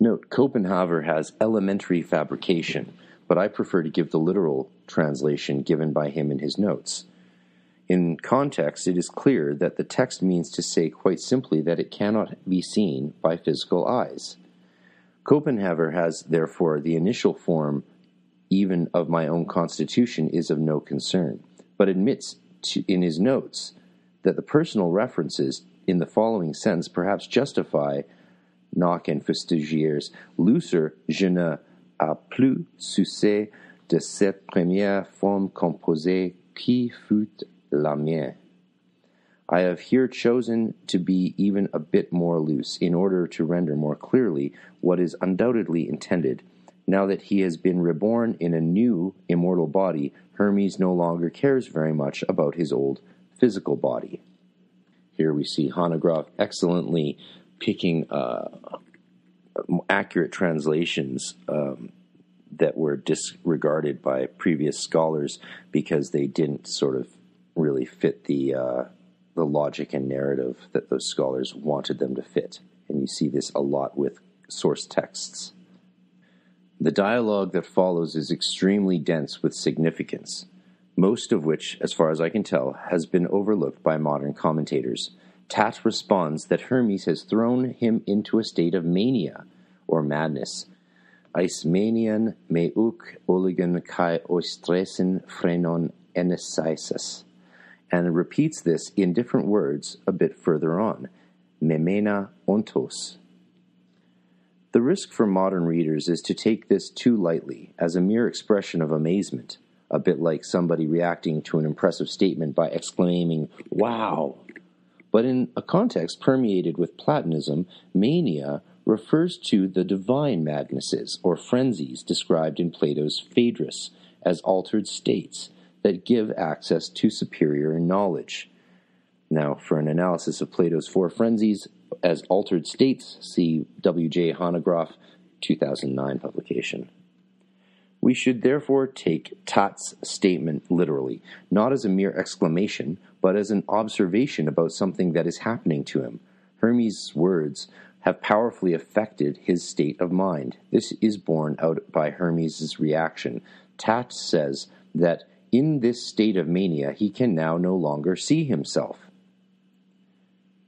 Note, Copenhaver has elementary fabrication, but I prefer to give the literal translation given by him in his notes. In context, it is clear that the text means to say quite simply that it cannot be seen by physical eyes. Copenhaver has, therefore, the initial form even of my own constitution is of no concern, but admits to, in his notes that the personal references in the following sentence perhaps justify Nock and Festugière's looser je ne a plus succès de cette première forme composée qui fut la mienne. I have here chosen to be even a bit more loose in order to render more clearly what is undoubtedly intended. Now that he has been reborn in a new immortal body, Hermes no longer cares very much about his old physical body. Here we see Hanegraaff excellently picking uh, accurate translations um, that were disregarded by previous scholars because they didn't sort of really fit the uh, the logic and narrative that those scholars wanted them to fit. And you see this a lot with source texts. The dialogue that follows is extremely dense with significance most of which, as far as I can tell, has been overlooked by modern commentators. Tat responds that Hermes has thrown him into a state of mania, or madness. Eismanian meuk oligan kai oistresin phrenon enesaisis, and repeats this in different words a bit further on. Memena ontos. The risk for modern readers is to take this too lightly, as a mere expression of amazement a bit like somebody reacting to an impressive statement by exclaiming, Wow! But in a context permeated with Platonism, mania refers to the divine madnesses or frenzies described in Plato's Phaedrus as altered states that give access to superior knowledge. Now, for an analysis of Plato's four frenzies as altered states, see W.J. Hanegraaff, 2009 publication. We should therefore take Tat's statement literally, not as a mere exclamation, but as an observation about something that is happening to him. Hermes' words have powerfully affected his state of mind. This is borne out by Hermes' reaction. Tat says that in this state of mania he can now no longer see himself.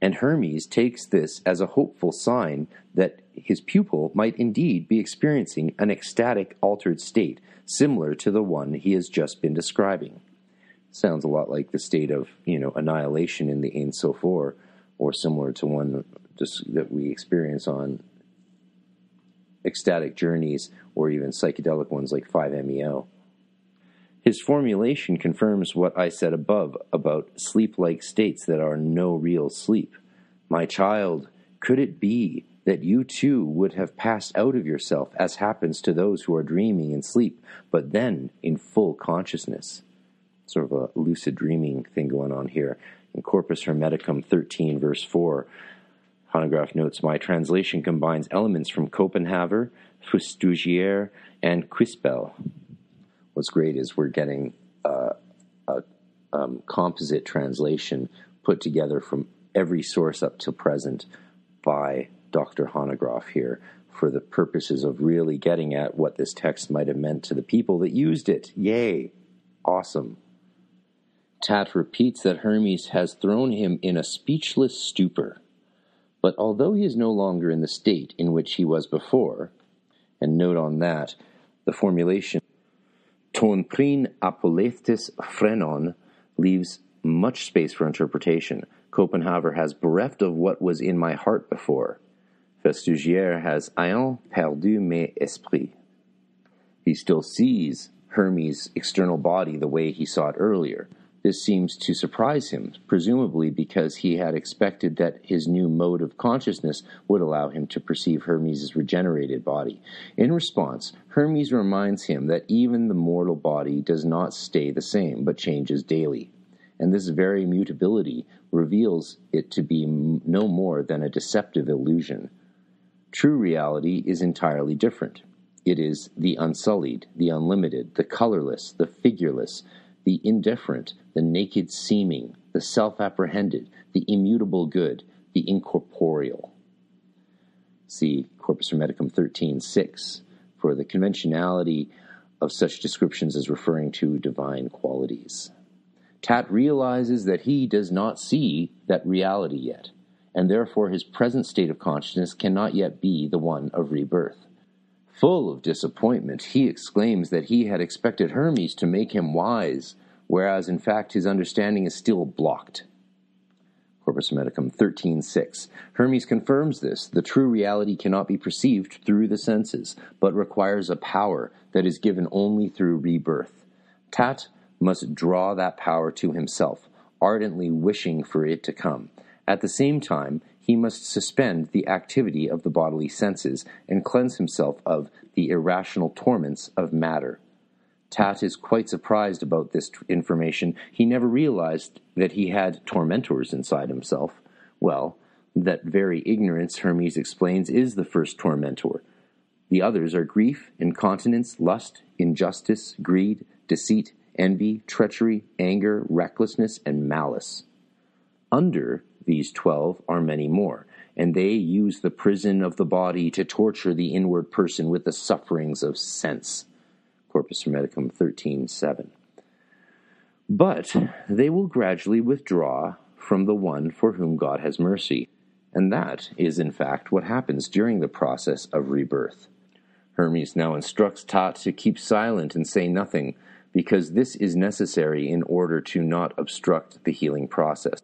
And Hermes takes this as a hopeful sign that his pupil might indeed be experiencing an ecstatic altered state similar to the one he has just been describing. Sounds a lot like the state of, you know, annihilation in the Ein Sof or similar to one just that we experience on ecstatic journeys or even psychedelic ones like 5-MeO. His formulation confirms what I said above about sleep like states that are no real sleep. My child, could it be that you too would have passed out of yourself, as happens to those who are dreaming in sleep, but then in full consciousness? Sort of a lucid dreaming thing going on here. In Corpus Hermeticum 13, verse 4, Hanegraaff notes My translation combines elements from Copenhaver, Festugière, and Quispel. What's great is we're getting uh, a um, composite translation put together from every source up to present by Dr. Hanegraaff here for the purposes of really getting at what this text might have meant to the people that used it. Yay! Awesome. Tat repeats that Hermes has thrown him in a speechless stupor. But although he is no longer in the state in which he was before, and note on that the formulation ton prin apolethtis phrenon leaves much space for interpretation. Copenhaver has bereft of what was in my heart before. Festugière has ayant perdu mes esprits. He still sees Hermes' external body the way he saw it earlier, this seems to surprise him, presumably because he had expected that his new mode of consciousness would allow him to perceive Hermes' regenerated body. In response, Hermes reminds him that even the mortal body does not stay the same, but changes daily. And this very mutability reveals it to be no more than a deceptive illusion. True reality is entirely different. It is the unsullied, the unlimited, the colorless, the figureless, the indifferent, the naked seeming, the self apprehended, the immutable good, the incorporeal. See Corpus Hermeticum 13.6 for the conventionality of such descriptions as referring to divine qualities. Tat realizes that he does not see that reality yet, and therefore his present state of consciousness cannot yet be the one of rebirth. Full of disappointment, he exclaims that he had expected Hermes to make him wise, whereas in fact his understanding is still blocked. Corpus Hermeticum 13.6. Hermes confirms this. The true reality cannot be perceived through the senses, but requires a power that is given only through rebirth. Tat must draw that power to himself, ardently wishing for it to come. At the same time, he must suspend the activity of the bodily senses and cleanse himself of the irrational torments of matter. Tat is quite surprised about this t- information. He never realized that he had tormentors inside himself. Well, that very ignorance, Hermes explains, is the first tormentor. The others are grief, incontinence, lust, injustice, greed, deceit, envy, treachery, anger, recklessness, and malice. Under these twelve are many more, and they use the prison of the body to torture the inward person with the sufferings of sense. Corpus Hermeticum 13.7. But they will gradually withdraw from the one for whom God has mercy, and that is in fact what happens during the process of rebirth. Hermes now instructs Tat to keep silent and say nothing, because this is necessary in order to not obstruct the healing process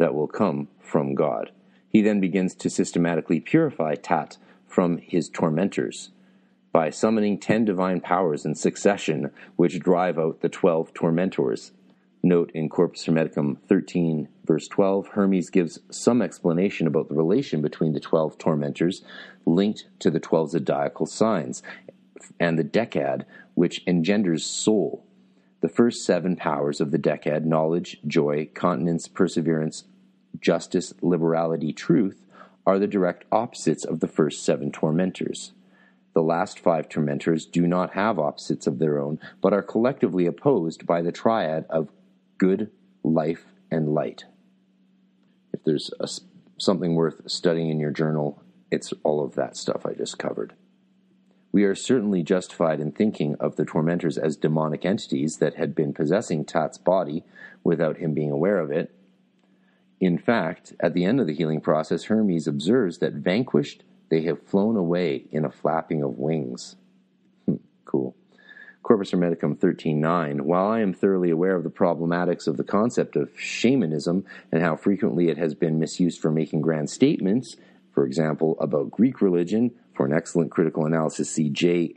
that will come from God. He then begins to systematically purify Tat from his tormentors by summoning ten divine powers in succession, which drive out the twelve tormentors. Note in Corpus Hermeticum 13, verse 12, Hermes gives some explanation about the relation between the twelve tormentors linked to the twelve zodiacal signs and the decad, which engenders soul. The first seven powers of the decad knowledge, joy, continence, perseverance, justice, liberality, truth are the direct opposites of the first seven tormentors. The last five tormentors do not have opposites of their own, but are collectively opposed by the triad of good, life, and light. If there's a, something worth studying in your journal, it's all of that stuff I just covered. We are certainly justified in thinking of the tormentors as demonic entities that had been possessing Tat's body without him being aware of it, in fact, at the end of the healing process, Hermes observes that vanquished, they have flown away in a flapping of wings. Hmm, cool. Corpus Hermeticum 13.9, while I am thoroughly aware of the problematics of the concept of shamanism and how frequently it has been misused for making grand statements, for example, about Greek religion, for an excellent critical analysis, see J.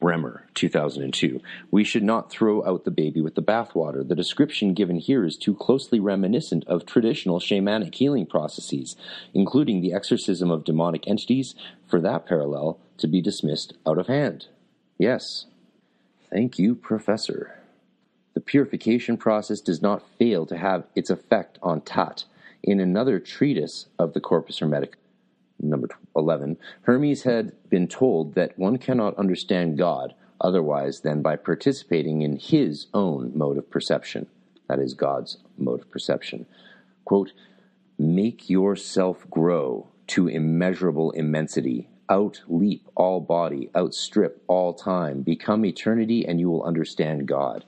Bremmer, 2002. We should not throw out the baby with the bathwater. The description given here is too closely reminiscent of traditional shamanic healing processes, including the exorcism of demonic entities, for that parallel to be dismissed out of hand. Yes. Thank you, Professor. The purification process does not fail to have its effect on Tat. In another treatise of the Corpus Hermetic, number 11, Hermes had been told that one cannot understand God otherwise than by participating in his own mode of perception. That is God's mode of perception. Quote, Make yourself grow to immeasurable immensity. Outleap all body, outstrip all time, become eternity, and you will understand God.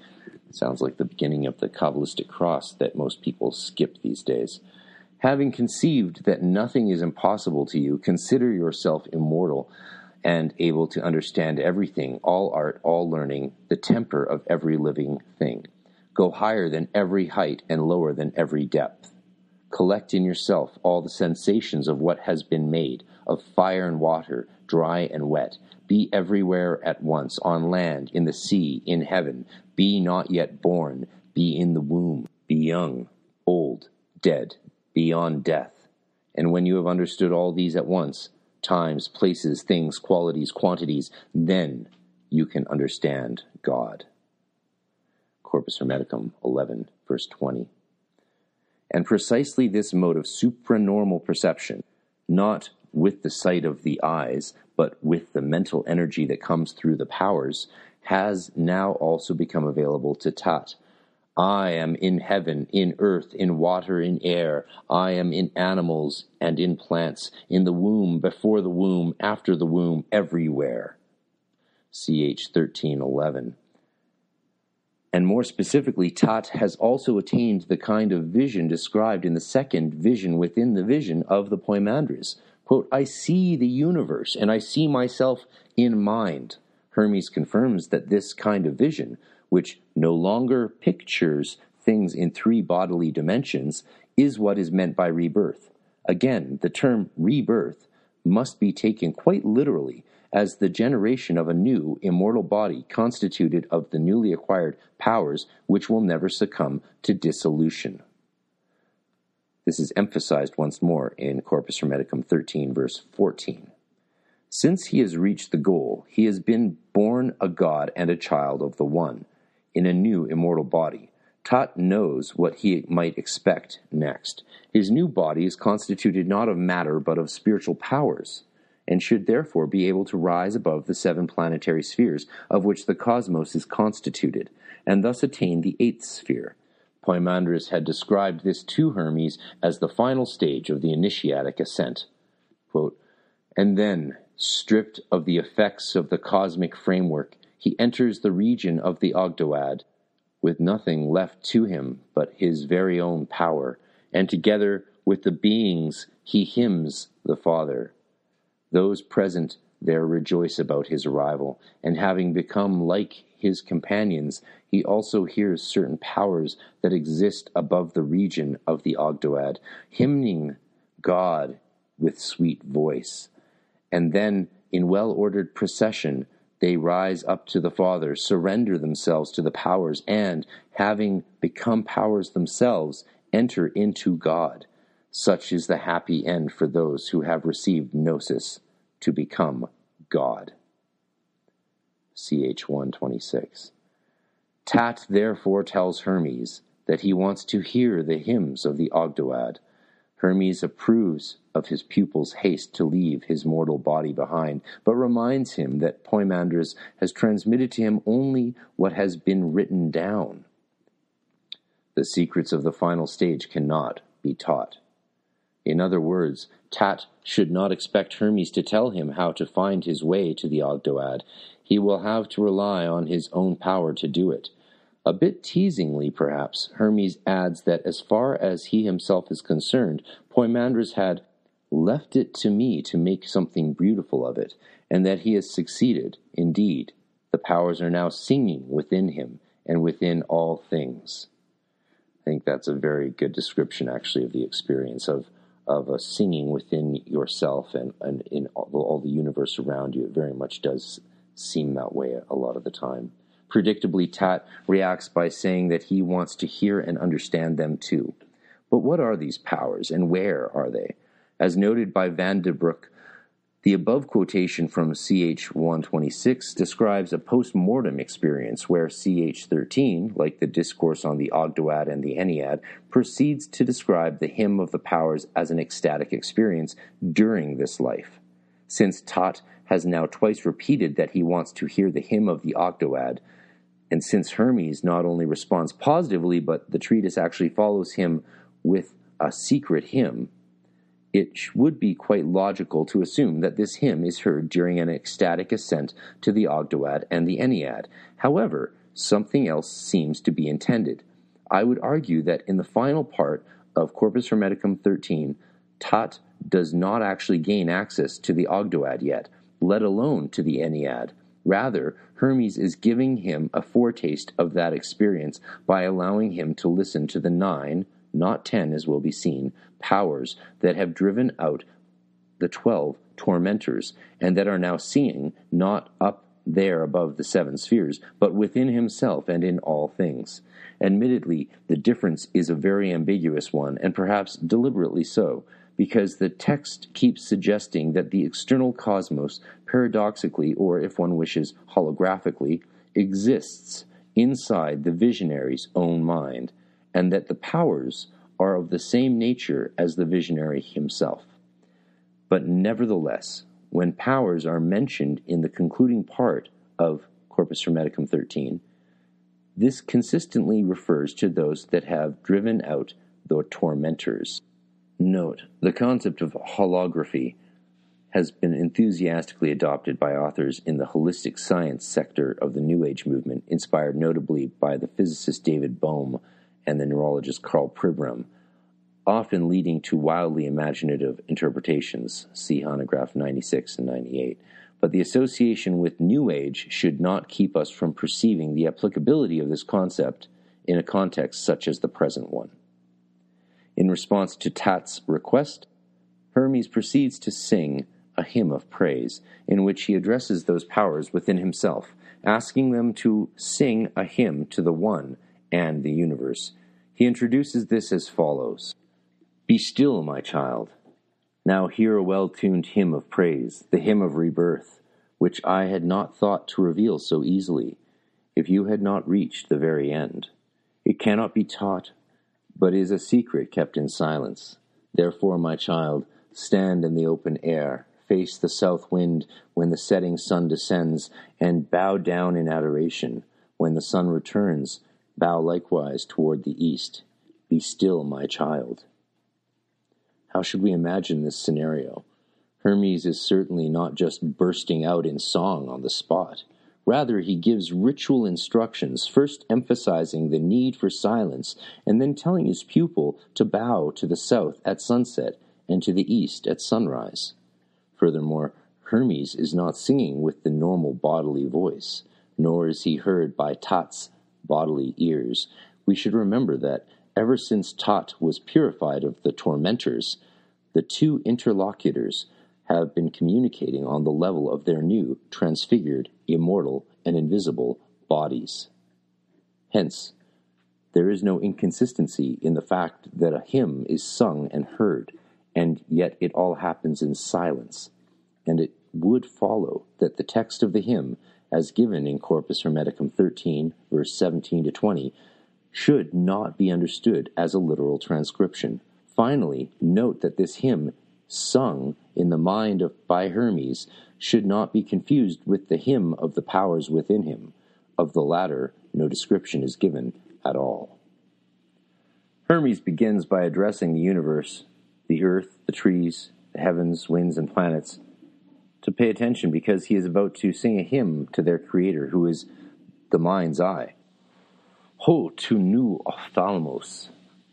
It sounds like the beginning of the Kabbalistic cross that most people skip these days. Having conceived that nothing is impossible to you, consider yourself immortal and able to understand everything, all art, all learning, the temper of every living thing. Go higher than every height and lower than every depth. Collect in yourself all the sensations of what has been made, of fire and water, dry and wet. Be everywhere at once, on land, in the sea, in heaven. Be not yet born. Be in the womb. Be young, old, dead, beyond death. And when you have understood all these at once, times, places, things, qualities, quantities, then you can understand God. Corpus Hermeticum 11, verse 20. And precisely this mode of supranormal perception, not with the sight of the eyes, but with the mental energy that comes through the powers, has now also become available to Tat, I am in heaven, in earth, in water, in air. I am in animals and in plants, in the womb, before the womb, after the womb, everywhere. CH 1311. And more specifically, Tat has also attained the kind of vision described in the second vision within the vision of the Poimandres. Quote, I see the universe and I see myself in mind. Hermes confirms that this kind of vision which no longer pictures things in three bodily dimensions, is what is meant by rebirth. Again, the term rebirth must be taken quite literally as the generation of a new immortal body constituted of the newly acquired powers which will never succumb to dissolution. This is emphasized once more in Corpus Hermeticum 13, verse 14. Since he has reached the goal, he has been born a god and a child of the One in a new immortal body. Tat knows what he might expect next. His new body is constituted not of matter but of spiritual powers, and should therefore be able to rise above the seven planetary spheres of which the cosmos is constituted, and thus attain the eighth sphere. Poimandres had described this to Hermes as the final stage of the initiatic ascent. Quote, and then, stripped of the effects of the cosmic framework, he enters the region of the Ogdoad, with nothing left to him but his very own power, and together with the beings he hymns the Father. Those present there rejoice about his arrival, and having become like his companions, he also hears certain powers that exist above the region of the Ogdoad, hymning God with sweet voice. And then, in well ordered procession, they rise up to the Father, surrender themselves to the powers, and, having become powers themselves, enter into God. Such is the happy end for those who have received Gnosis to become God. CH 126. Tat therefore tells Hermes that he wants to hear the hymns of the Ogdoad Hermes approves of his pupil's haste to leave his mortal body behind, but reminds him that Poimandres has transmitted to him only what has been written down. The secrets of the final stage cannot be taught. In other words, Tat should not expect Hermes to tell him how to find his way to the Ogdoad. He will have to rely on his own power to do it. A bit teasingly, perhaps, Hermes adds that as far as he himself is concerned, Poimandres had left it to me to make something beautiful of it, and that he has succeeded. Indeed, the powers are now singing within him and within all things. I think that's a very good description, actually, of the experience of of a singing within yourself and, and in all, all the universe around you. It very much does seem that way a lot of the time. Predictably, Tat reacts by saying that he wants to hear and understand them too. But what are these powers and where are they? As noted by Van den Broek, the above quotation from CH 126 describes a post mortem experience where CH 13, like the discourse on the Ogdoad and the Ennead, proceeds to describe the hymn of the powers as an ecstatic experience during this life. Since Tat has now twice repeated that he wants to hear the hymn of the Ogdoad, and since Hermes not only responds positively, but the treatise actually follows him with a secret hymn, it would be quite logical to assume that this hymn is heard during an ecstatic ascent to the Ogdoad and the Ennead. However, something else seems to be intended. I would argue that in the final part of Corpus Hermeticum 13, Tat does not actually gain access to the Ogdoad yet, let alone to the Ennead. Rather, Hermes is giving him a foretaste of that experience by allowing him to listen to the nine, not ten as will be seen, powers that have driven out the twelve tormentors, and that are now seeing, not up there above the seven spheres, but within himself and in all things. Admittedly, the difference is a very ambiguous one, and perhaps deliberately so, because the text keeps suggesting that the external cosmos, paradoxically, or if one wishes, holographically, exists inside the visionary's own mind, and that the powers are of the same nature as the visionary himself. But nevertheless, when powers are mentioned in the concluding part of Corpus Hermeticum 13, this consistently refers to those that have driven out the tormentors. Note, the concept of holography has been enthusiastically adopted by authors in the holistic science sector of the New Age movement, inspired notably by the physicist David Bohm and the neurologist Karl Pribram, often leading to wildly imaginative interpretations. See Hanegraaff 96 and 98. But the association with New Age should not keep us from perceiving the applicability of this concept in a context such as the present one. In response to Tat's request, Hermes proceeds to sing a hymn of praise in which he addresses those powers within himself, asking them to sing a hymn to the One and the universe. He introduces this as follows Be still, my child. Now hear a well tuned hymn of praise, the hymn of rebirth, which I had not thought to reveal so easily, if you had not reached the very end. It cannot be taught, but is a secret kept in silence. Therefore, my child, stand in the open air, face the south wind when the setting sun descends, and bow down in adoration. When the sun returns, Bow likewise toward the east. Be still, my child. How should we imagine this scenario? Hermes is certainly not just bursting out in song on the spot. Rather, he gives ritual instructions, first emphasizing the need for silence, and then telling his pupil to bow to the south at sunset and to the east at sunrise. Furthermore, Hermes is not singing with the normal bodily voice, nor is he heard by Tat's bodily ears, we should remember that ever since Tat was purified of the tormentors, the two interlocutors have been communicating on the level of their new, transfigured, immortal, and invisible bodies. Hence, there is no inconsistency in the fact that a hymn is sung and heard, and yet it all happens in silence, and it would follow that the text of the hymn as given in Corpus Hermeticum 13, verse 17 to 20, should not be understood as a literal transcription. Finally, note that this hymn, sung in the mind of by Hermes, should not be confused with the hymn of the powers within him. Of the latter, no description is given at all. Hermes begins by addressing the universe, the earth, the trees, the heavens, winds, and planets to pay attention because he is about to sing a hymn to their creator, who is the mind's eye. Ho tu nu ophthalmos,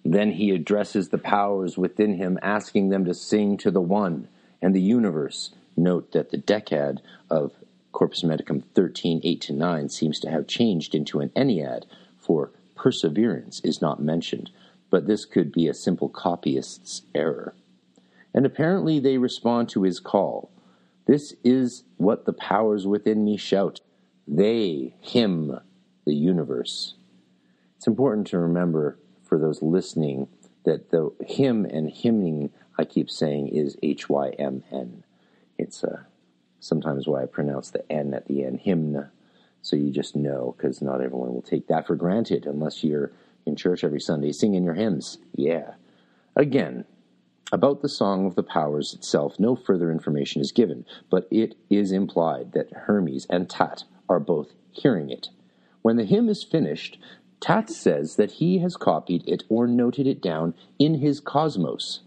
Then he addresses the powers within him, asking them to sing to the One and the universe. Note that the decad of Corpus Hermeticum 13, 8 to 9 seems to have changed into an Ennead, for perseverance is not mentioned, but this could be a simple copyist's error. And apparently they respond to his call. This is what the powers within me shout. They, him, the universe. It's important to remember for those listening that the hymn and hymning I keep saying is H Y M N. It's uh, sometimes why I pronounce the N at the end, hymn. So you just know, because not everyone will take that for granted unless you're in church every Sunday singing your hymns. Yeah. Again, about the Song of the Powers itself, no further information is given, but it is implied that Hermes and Tat are both hearing it. When the hymn is finished, Tat says that he has copied it or noted it down in his cosmos.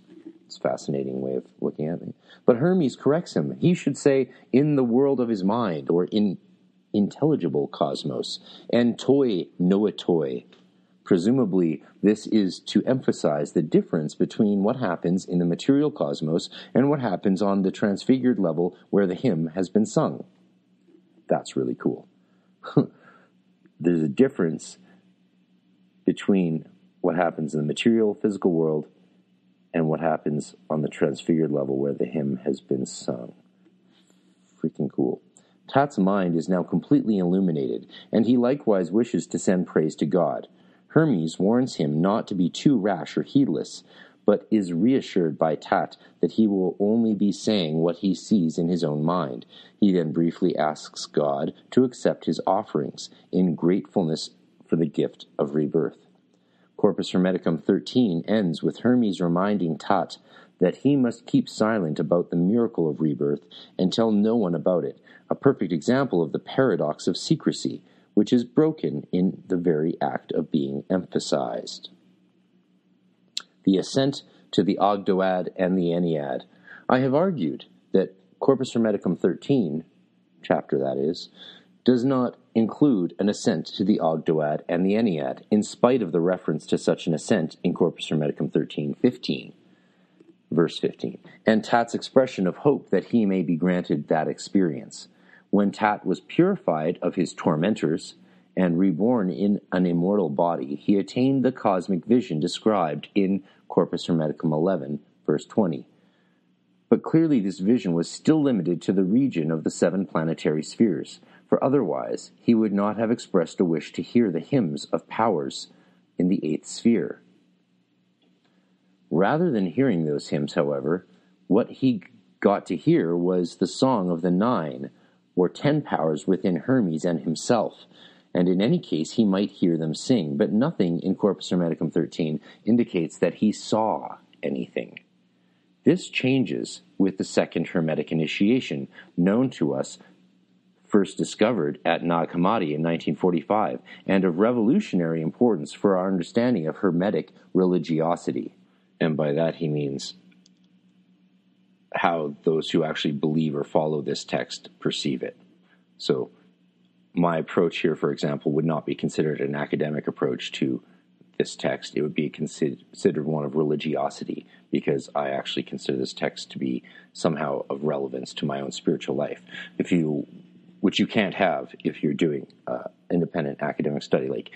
It's a fascinating way of looking at it. But Hermes corrects him. He should say, in the world of his mind, or in intelligible cosmos, and toi noetoi. Presumably, this is to emphasize the difference between what happens in the material cosmos and what happens on the transfigured level where the hymn has been sung. That's really cool. There's a difference between what happens in the material physical world and what happens on the transfigured level where the hymn has been sung. Freaking cool. Tat's mind is now completely illuminated, and he likewise wishes to send praise to God. Hermes warns him not to be too rash or heedless, but is reassured by Tat that he will only be saying what he sees in his own mind. He then briefly asks God to accept his offerings in gratefulness for the gift of rebirth. Corpus Hermeticum 13 ends with Hermes reminding Tat that he must keep silent about the miracle of rebirth and tell no one about it, a perfect example of the paradox of secrecy, which is broken in the very act of being emphasized. The ascent to the Ogdoad and the Ennead. I have argued that Corpus Hermeticum 13, chapter that is, does not include an ascent to the Ogdoad and the Ennead, in spite of the reference to such an ascent in Corpus Hermeticum 13:15, verse 15, and Tat's expression of hope that he may be granted that experience. When Tat was purified of his tormentors and reborn in an immortal body, he attained the cosmic vision described in Corpus Hermeticum 11, verse 20. But clearly, this vision was still limited to the region of the seven planetary spheres for otherwise he would not have expressed a wish to hear the hymns of powers in the eighth sphere. Rather than hearing those hymns, however, what he got to hear was the song of the nine, or ten powers within Hermes and himself, and in any case he might hear them sing, but nothing in Corpus Hermeticum 13 indicates that he saw anything. This changes with the second Hermetic initiation, known to us first discovered at Nag Hammadi in 1945, and of revolutionary importance for our understanding of Hermetic religiosity. And by that he means how those who actually believe or follow this text perceive it. So, my approach here, for example, would not be considered an academic approach to this text. It would be considered one of religiosity because I actually consider this text to be somehow of relevance to my own spiritual life. If you which you can't have if you're doing uh, independent academic study. Like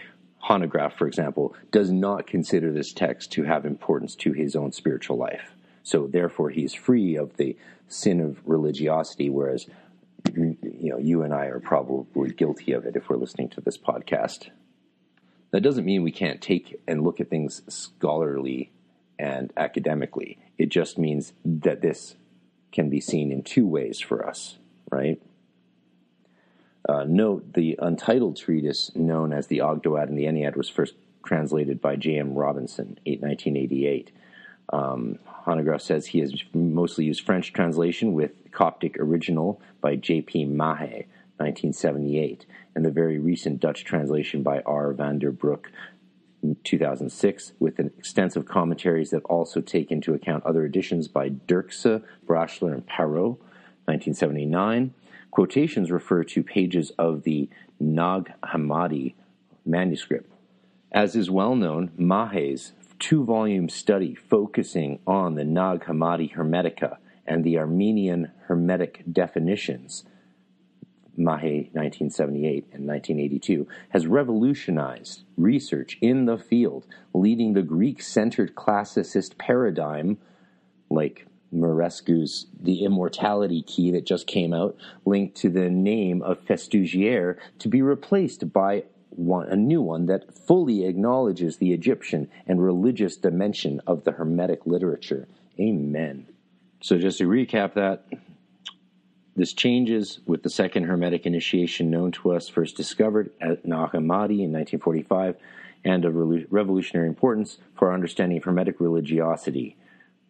Hanegraaff, for example, does not consider this text to have importance to his own spiritual life. So therefore, he's free of the sin of religiosity, whereas you know you and I are probably guilty of it if we're listening to this podcast. That doesn't mean we can't take and look at things scholarly and academically. It just means that this can be seen in two ways for us, right? Uh, note the untitled treatise known as the Ogdoad and the Ennead was first translated by J.M. Robinson, in 1988. Um, Hanegraaff says he has mostly used French translation with Coptic original by J.P. Mahe, 1978, and the very recent Dutch translation by R. van den Broek, 2006, with extensive commentaries that also take into account other editions by Dirkse, Brashler, and Parrott, 1979 Quotations refer to pages of the Nag Hammadi manuscript. As is well known, Mahe's two volume study focusing on the Nag Hammadi Hermetica and the Armenian Hermetic definitions, Mahe 1978 and 1982, has revolutionized research in the field, leading the Greek centered classicist paradigm, like Muraresku's The Immortality Key that just came out, linked to the name of Festugière, to be replaced by one, a new one that fully acknowledges the Egyptian and religious dimension of the Hermetic literature. Amen. So, just to recap that, this changes with the second Hermetic initiation known to us, first discovered at Nag Hammadi in 1945, and of revolutionary importance for our understanding of Hermetic religiosity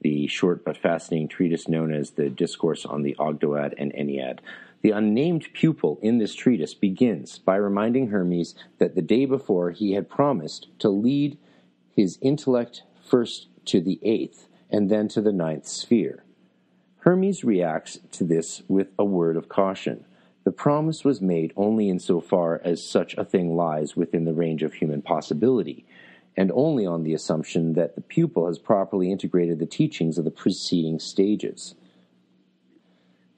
the short but fascinating treatise known as the Discourse on the Ogdoad and Ennead. The unnamed pupil in this treatise begins by reminding Hermes that the day before he had promised to lead his intellect first to the eighth and then to the ninth sphere. Hermes reacts to this with a word of caution. The promise was made only insofar as such a thing lies within the range of human possibility and only on the assumption that the pupil has properly integrated the teachings of the preceding stages.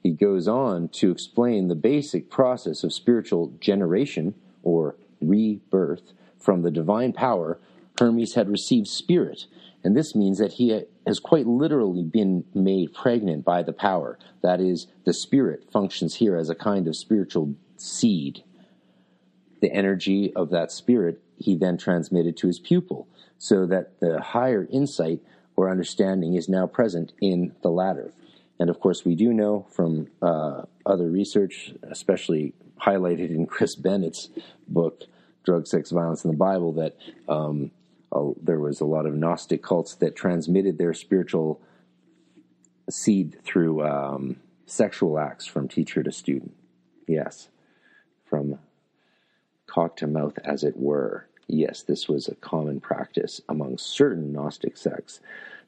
He goes on to explain the basic process of spiritual generation, or rebirth, from the divine power. Hermes had received spirit, and this means that he has quite literally been made pregnant by the power. That is, the spirit functions here as a kind of spiritual seed. The energy of that spirit he then transmitted to his pupil, so that the higher insight or understanding is now present in the latter. And of course, we do know from uh, other research, especially highlighted in Chris Bennett's book, Drug, Sex, Violence in the Bible, that um, there was a lot of Gnostic cults that transmitted their spiritual seed through um, sexual acts from teacher to student. Yes, from cock to mouth, as it were. Yes, this was a common practice among certain Gnostic sects.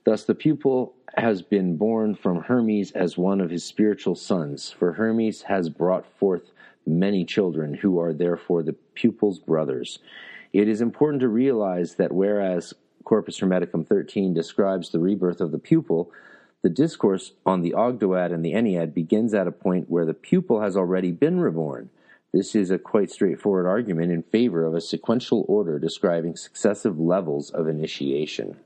Thus, the pupil has been born from Hermes as one of his spiritual sons, for Hermes has brought forth many children who are therefore the pupil's brothers. It is important to realize that whereas Corpus Hermeticum 13 describes the rebirth of the pupil, the discourse on the Ogdoad and the Ennead begins at a point where the pupil has already been reborn. This is a quite straightforward argument in favor of a sequential order describing successive levels of initiation.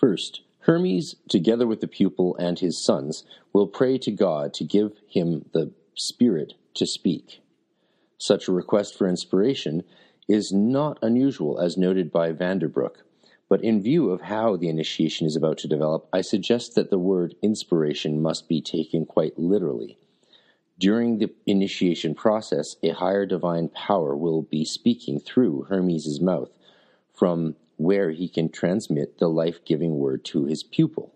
First, Hermes, together with the pupil and his sons, will pray to God to give him the spirit to speak. Such a request for inspiration is not unusual, as noted by Van den Broek, but in view of how the initiation is about to develop, I suggest that the word inspiration must be taken quite literally. During the initiation process, a higher divine power will be speaking through Hermes' mouth, from where he can transmit the life giving word to his pupil.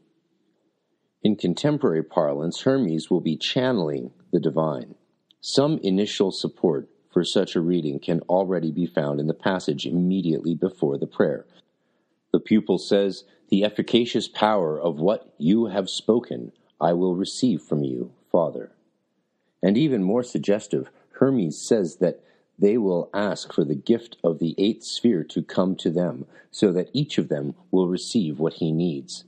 In contemporary parlance, Hermes will be channeling the divine. Some initial support for such a reading can already be found in the passage immediately before the prayer. The pupil says, The efficacious power of what you have spoken I will receive from you, Father. And even more suggestive, Hermes says that they will ask for the gift of the eighth sphere to come to them, so that each of them will receive what he needs.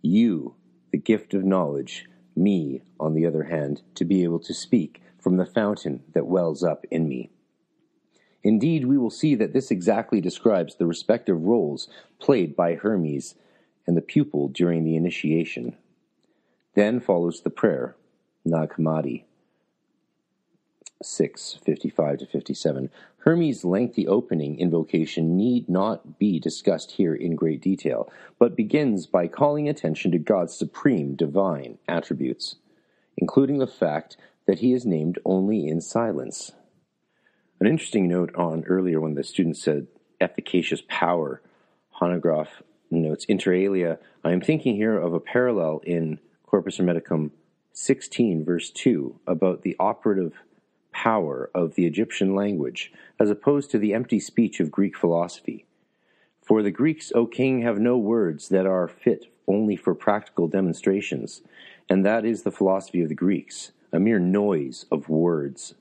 You, the gift of knowledge, me, on the other hand, to be able to speak from the fountain that wells up in me. Indeed, we will see that this exactly describes the respective roles played by Hermes and the pupil during the initiation. Then follows the prayer, Nag Hammadi. 6 55 to 57. Hermes' lengthy opening invocation need not be discussed here in great detail, but begins by calling attention to God's supreme divine attributes, including the fact that he is named only in silence. An interesting note on earlier when the student said efficacious power, Hanegraaff notes inter alia. I am thinking here of a parallel in Corpus Hermeticum 16, verse 2, about the operative power of the Egyptian language, as opposed to the empty speech of Greek philosophy. For the Greeks, O king, have no words that are fit only for practical demonstrations, and that is the philosophy of the Greeks, a mere noise of words.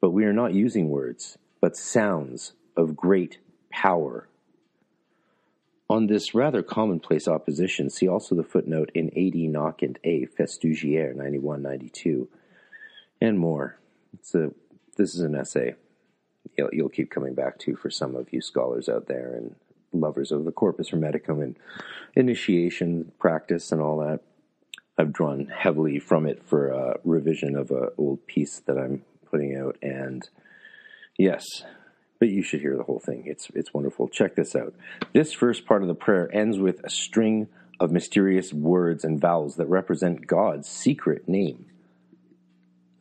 But we are not using words, but sounds of great power. On this rather commonplace opposition, see also the footnote in AD Nock and A, Festugière 9192, and more. It's a, this is an essay you'll, you'll keep coming back to for some of you scholars out there and lovers of the Corpus Hermeticum and initiation practice and all that. I've drawn heavily from it for a revision of an old piece that I'm putting out, and yes, but you should hear the whole thing. It's it's wonderful. Check this out. This first part of the prayer ends with a string of mysterious words and vowels that represent God's secret name.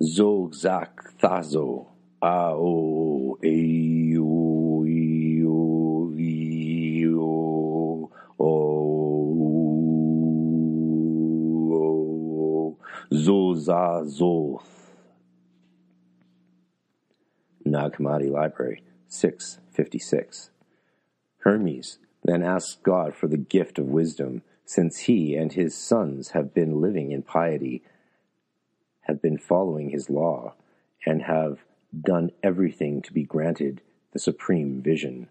Zog Zak Thazo Ao Eo Eo Eo O Zoza Zoth. Nag Hammadi Library. 656. Hermes then asks God for the gift of wisdom, since he and his sons have been living in piety, have been following his law, and have done everything to be granted the supreme vision.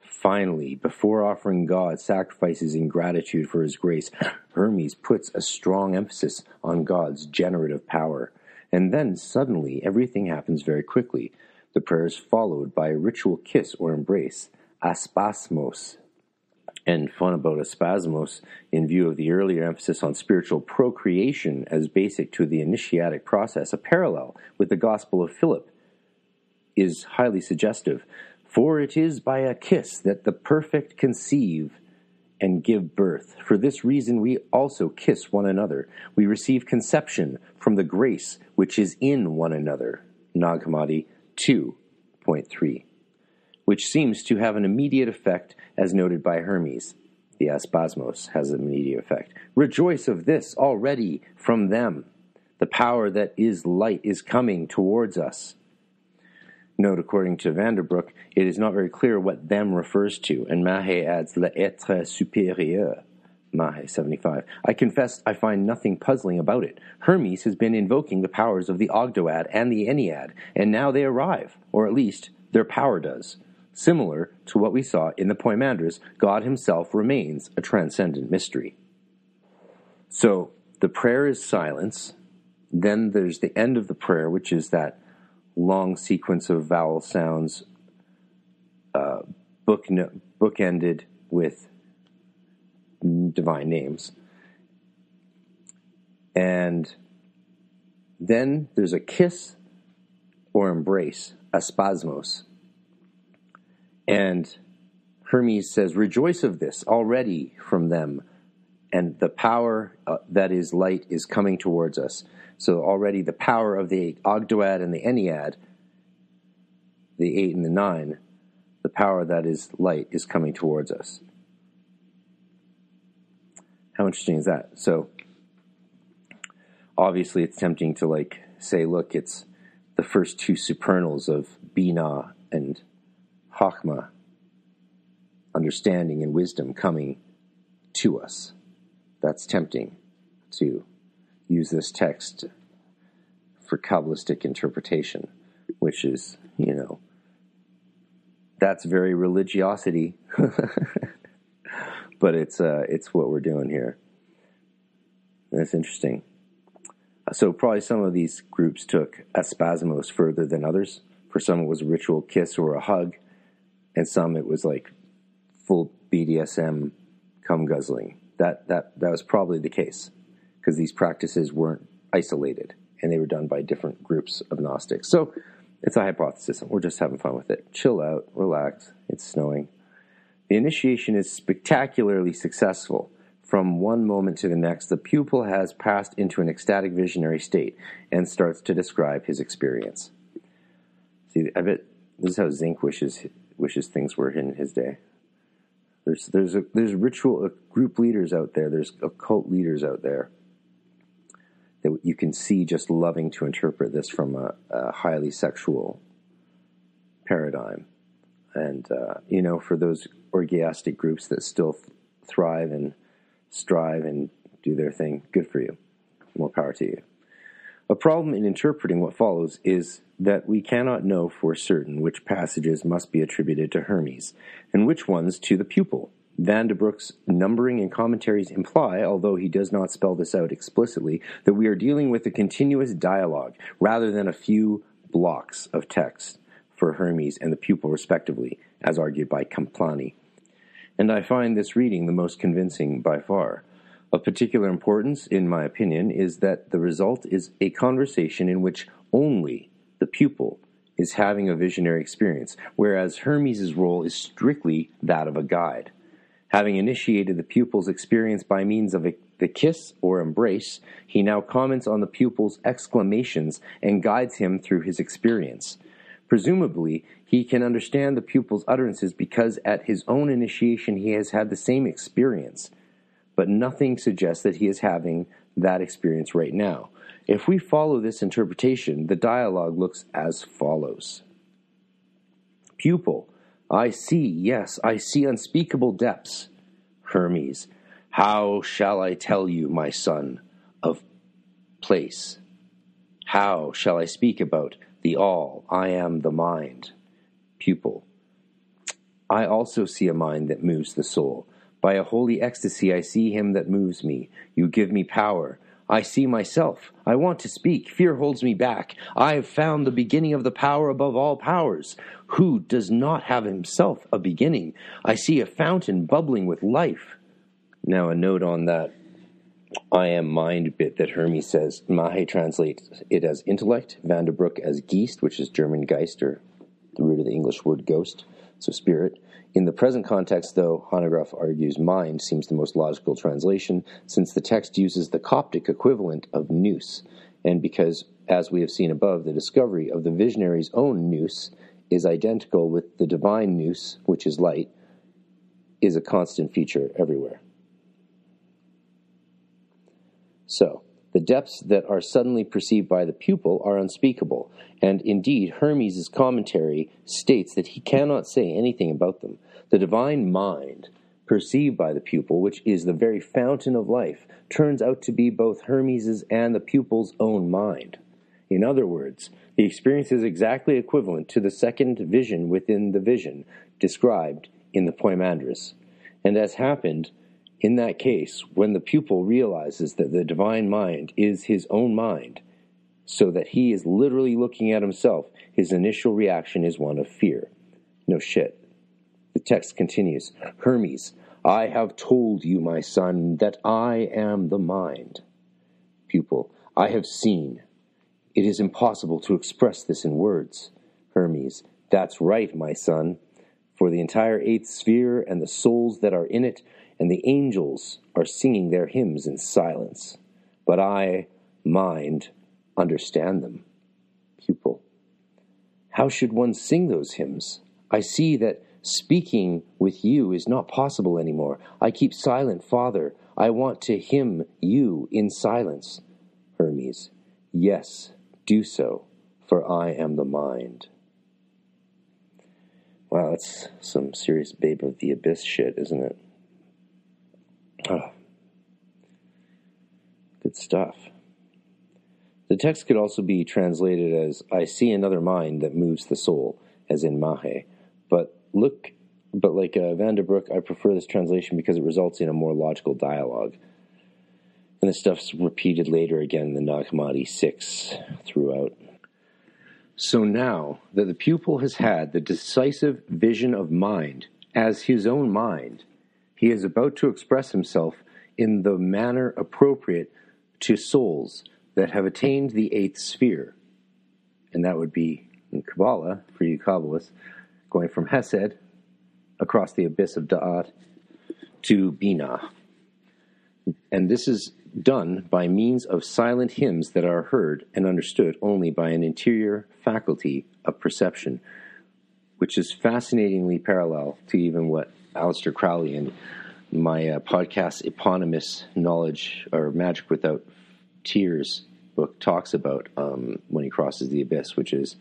Finally, before offering God sacrifices in gratitude for his grace, Hermes puts a strong emphasis on God's generative power. And then suddenly everything happens very quickly. The prayer is followed by a ritual kiss or embrace, aspasmos. And fun about aspasmos, in view of the earlier emphasis on spiritual procreation as basic to the initiatic process, a parallel with the Gospel of Philip is highly suggestive. For it is by a kiss that the perfect conceive and give birth. For this reason, we also kiss one another. We receive conception from the grace which is in one another. Nag Hammadi 2.3, which seems to have an immediate effect as noted by Hermes. The aspasmos has an immediate effect. Rejoice of this already from them. The power that is light is coming towards us. Note, according to van den Broek, it is not very clear what them refers to, and Mahe adds l'être supérieur. Mahe 75. I confess I find nothing puzzling about it. Hermes has been invoking the powers of the Ogdoad and the Ennead, and now they arrive, or at least their power does. Similar to what we saw in the Poimandres, God himself remains a transcendent mystery. So the prayer is silence. Then there's the end of the prayer, which is that long sequence of vowel sounds, uh, book bookended with divine names. And then there's a kiss or embrace, aspasmos. And Hermes says, Rejoice of this already from them, and the power uh, that is light is coming towards us. So already the power of the Ogdoad and the Ennead, the eight and the nine, the power that is light is coming towards us. How interesting is that? So obviously it's tempting to like say, look, it's the first two supernals of Binah and Chachma, understanding and wisdom coming to us. That's tempting to use this text for Kabbalistic interpretation, which is, you know, that's very religiosity. but it's uh, it's what we're doing here. That's interesting. So probably some of these groups took aspasmos further than others. For some, it was a ritual kiss or a hug, and some it was like full BDSM cum guzzling. That that that was probably the case because these practices weren't isolated and they were done by different groups of Gnostics. So it's a hypothesis. We're just having fun with it. Chill out, relax. It's snowing. The initiation is spectacularly successful. From one moment to the next, the pupil has passed into an ecstatic visionary state and starts to describe his experience. See, I bet this is how Zink wishes wishes things were in his day. There's there's a, there's ritual group leaders out there. There's occult leaders out there that you can see just loving to interpret this from a, a highly sexual paradigm. And uh, you know, for those orgiastic groups that still th- thrive and strive and do their thing, good for you. More power to you. A problem in interpreting what follows is that we cannot know for certain which passages must be attributed to Hermes and which ones to the pupil. Van den Broek's numbering and commentaries imply, although he does not spell this out explicitly, that we are dealing with a continuous dialogue rather than a few blocks of text for Hermes and the pupil, respectively, as argued by Camplani. And I find this reading the most convincing by far. Of particular importance, in my opinion, is that the result is a conversation in which only the pupil is having a visionary experience, whereas Hermes' role is strictly that of a guide. Having initiated the pupil's experience by means of the kiss or embrace, he now comments on the pupil's exclamations and guides him through his experience. Presumably, he can understand the pupil's utterances because at his own initiation he has had the same experience but nothing suggests that he is having that experience right now. If we follow this interpretation, the dialogue looks as follows Pupil, I see, yes, I see unspeakable depths. Hermes, how shall I tell you, my son, of place? How shall I speak about the all? I am the mind. Pupil, I also see a mind that moves the soul. By a holy ecstasy, I see him that moves me. You give me power. I see myself. I want to speak. Fear holds me back. I have found the beginning of the power above all powers. Who does not have himself a beginning? I see a fountain bubbling with life. Now, a note on that I am mind bit that Hermes says. Mahe translates it as intellect, van den Broek as Geist, which is German Geist, or the root of the English word ghost, so spirit. In the present context, though, Hanegraaff argues mind seems the most logical translation, since the text uses the Coptic equivalent of nous, and because, as we have seen above, the discovery of the visionary's own nous is identical with the divine nous, which is light, is a constant feature everywhere. So, the depths that are suddenly perceived by the pupil are unspeakable, and indeed Hermes' commentary states that he cannot say anything about them. The divine mind, perceived by the pupil, which is the very fountain of life, turns out to be both Hermes' and the pupil's own mind. In other words, the experience is exactly equivalent to the second vision within the vision described in the Poimandres. And as happened in that case, when the pupil realizes that the divine mind is his own mind, so that he is literally looking at himself, his initial reaction is one of fear. No shit. The text continues Hermes, I have told you, my son, that I am the mind. Pupil, I have seen. It is impossible to express this in words. Hermes, that's right, my son. For the entire eighth sphere and the souls that are in it and the angels are singing their hymns in silence. But I, mind, understand them. Pupil. How should one sing those hymns? I see that speaking with you is not possible anymore. I keep silent, Father. I want to hymn you in silence. Hermes. Yes, do so, for I am the mind. Wow, that's some serious Babe of the Abyss shit, isn't it? Oh. Good stuff. The text could also be translated as I see another mind that moves the soul, as in Mahe. But look, but like uh, van den Broek, I prefer this translation because it results in a more logical dialogue. And this stuff's repeated later again in the Nag Hammadi 6 throughout. So now that the pupil has had the decisive vision of mind as his own mind, he is about to express himself in the manner appropriate to souls that have attained the eighth sphere. And that would be in Kabbalah, for you Kabbalists, going from Hesed across the abyss of Da'at to Binah. And this is done by means of silent hymns that are heard and understood only by an interior faculty of perception, which is fascinatingly parallel to even what Aleister Crowley and my uh, podcast eponymous knowledge or magic without tears book talks about um, when he crosses the abyss, which is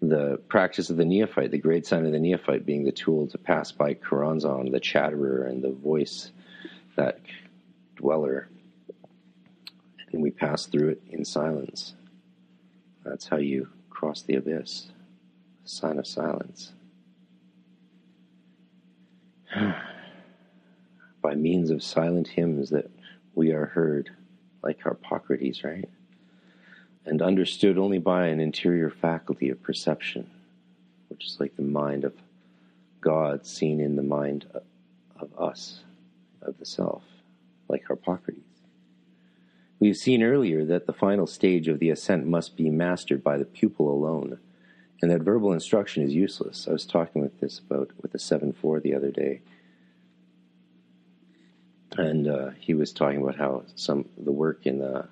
the practice of the neophyte, the great sign of the neophyte being the tool to pass by Choronzon, the chatterer and the voice, that dweller. And we pass through it in silence. That's how you cross the abyss. Sign of silence. by means of silent hymns that we are heard, like Harpocrates, right? And understood only by an interior faculty of perception, which is like the mind of God seen in the mind of us, of the self, like Harpocrates. We have seen earlier that the final stage of the ascent must be mastered by the pupil alone, and that verbal instruction is useless. I was talking with this about with the seven four the other day, and uh, he was talking about how some the work in the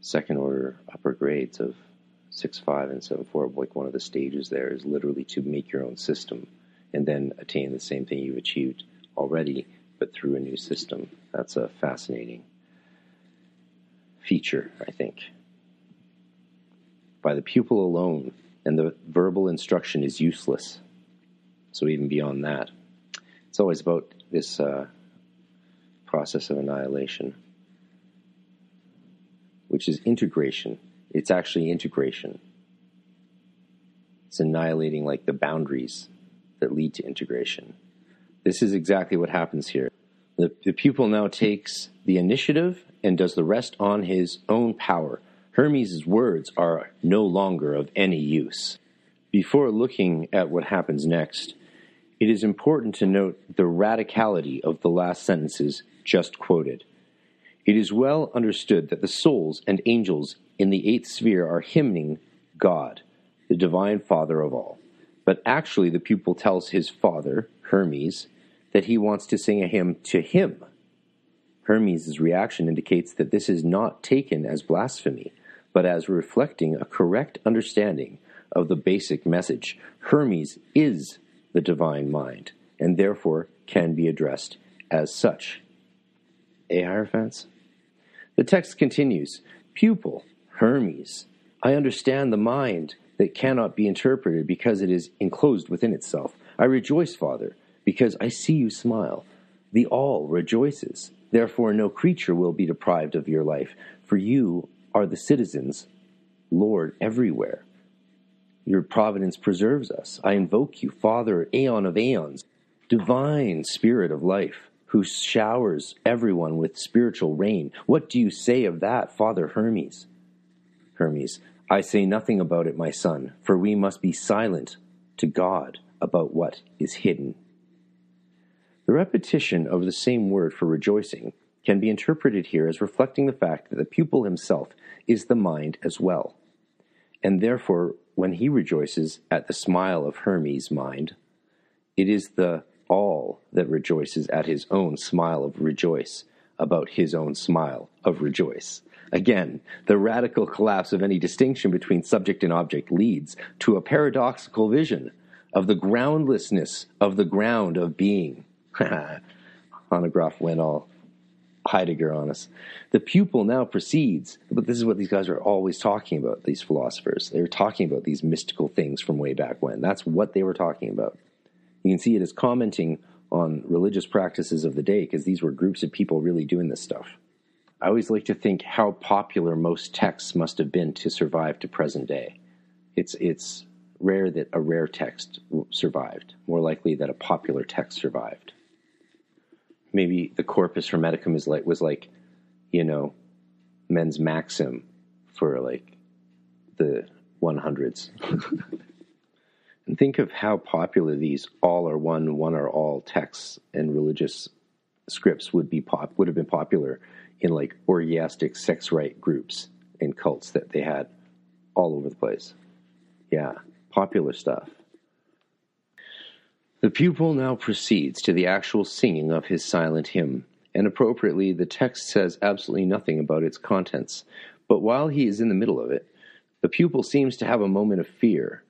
second order upper grades of six five and seven four, like one of the stages there is literally to make your own system, and then attain the same thing you've achieved already, but through a new system. That's a fascinating feature, I think. By the pupil alone, and the verbal instruction is useless. So, even beyond that, it's always about this uh, process of annihilation, which is integration. It's actually integration. It's annihilating like the boundaries that lead to integration. This is exactly what happens here. The, the pupil now takes the initiative and does the rest on his own power. Hermes' words are no longer of any use. Before looking at what happens next, it is important to note the radicality of the last sentences just quoted. It is well understood that the souls and angels in the eighth sphere are hymning God, the divine Father of all. But actually, the pupil tells his father, Hermes, that he wants to sing a hymn to him Hermes' reaction indicates that this is not taken as blasphemy, but as reflecting a correct understanding of the basic message. Hermes is the divine mind, and therefore can be addressed as such. A Hierophants? The text continues Pupil, Hermes, I understand the mind that cannot be interpreted because it is enclosed within itself. I rejoice, Father, because I see you smile. The all rejoices. Therefore, no creature will be deprived of your life, for you are the citizens, Lord, everywhere. Your providence preserves us. I invoke you, Father, Aeon of Aeons, divine Spirit of life, who showers everyone with spiritual rain. What do you say of that, Father Hermes? Hermes, I say nothing about it, my son, for we must be silent to God about what is hidden the repetition of the same word for rejoicing can be interpreted here as reflecting the fact that the pupil himself is the mind as well. And therefore, when he rejoices at the smile of Hermes' mind, it is the all that rejoices at his own smile of rejoice about his own smile of rejoice. Again, the radical collapse of any distinction between subject and object leads to a paradoxical vision of the groundlessness of the ground of being Hanegraaff went all Heidegger on us. The pupil now proceeds, but this is what these guys are always talking about, these philosophers. They were talking about these mystical things from way back when. That's what they were talking about. You can see it as commenting on religious practices of the day because these were groups of people really doing this stuff. I always like to think how popular most texts must have been to survive to present day. It's it's rare that a rare text survived. More likely that a popular text survived maybe the corpus hermeticum is like was like, you know, mens maxim for like the 100s. and think of how popular these all are one, one are all texts and religious scripts would be pop would have been popular in like orgiastic sex right groups and cults that they had all over the place. Yeah, popular stuff. The pupil now proceeds to the actual singing of his silent hymn, and appropriately, the text says absolutely nothing about its contents. But while he is in the middle of it, the pupil seems to have a moment of fear.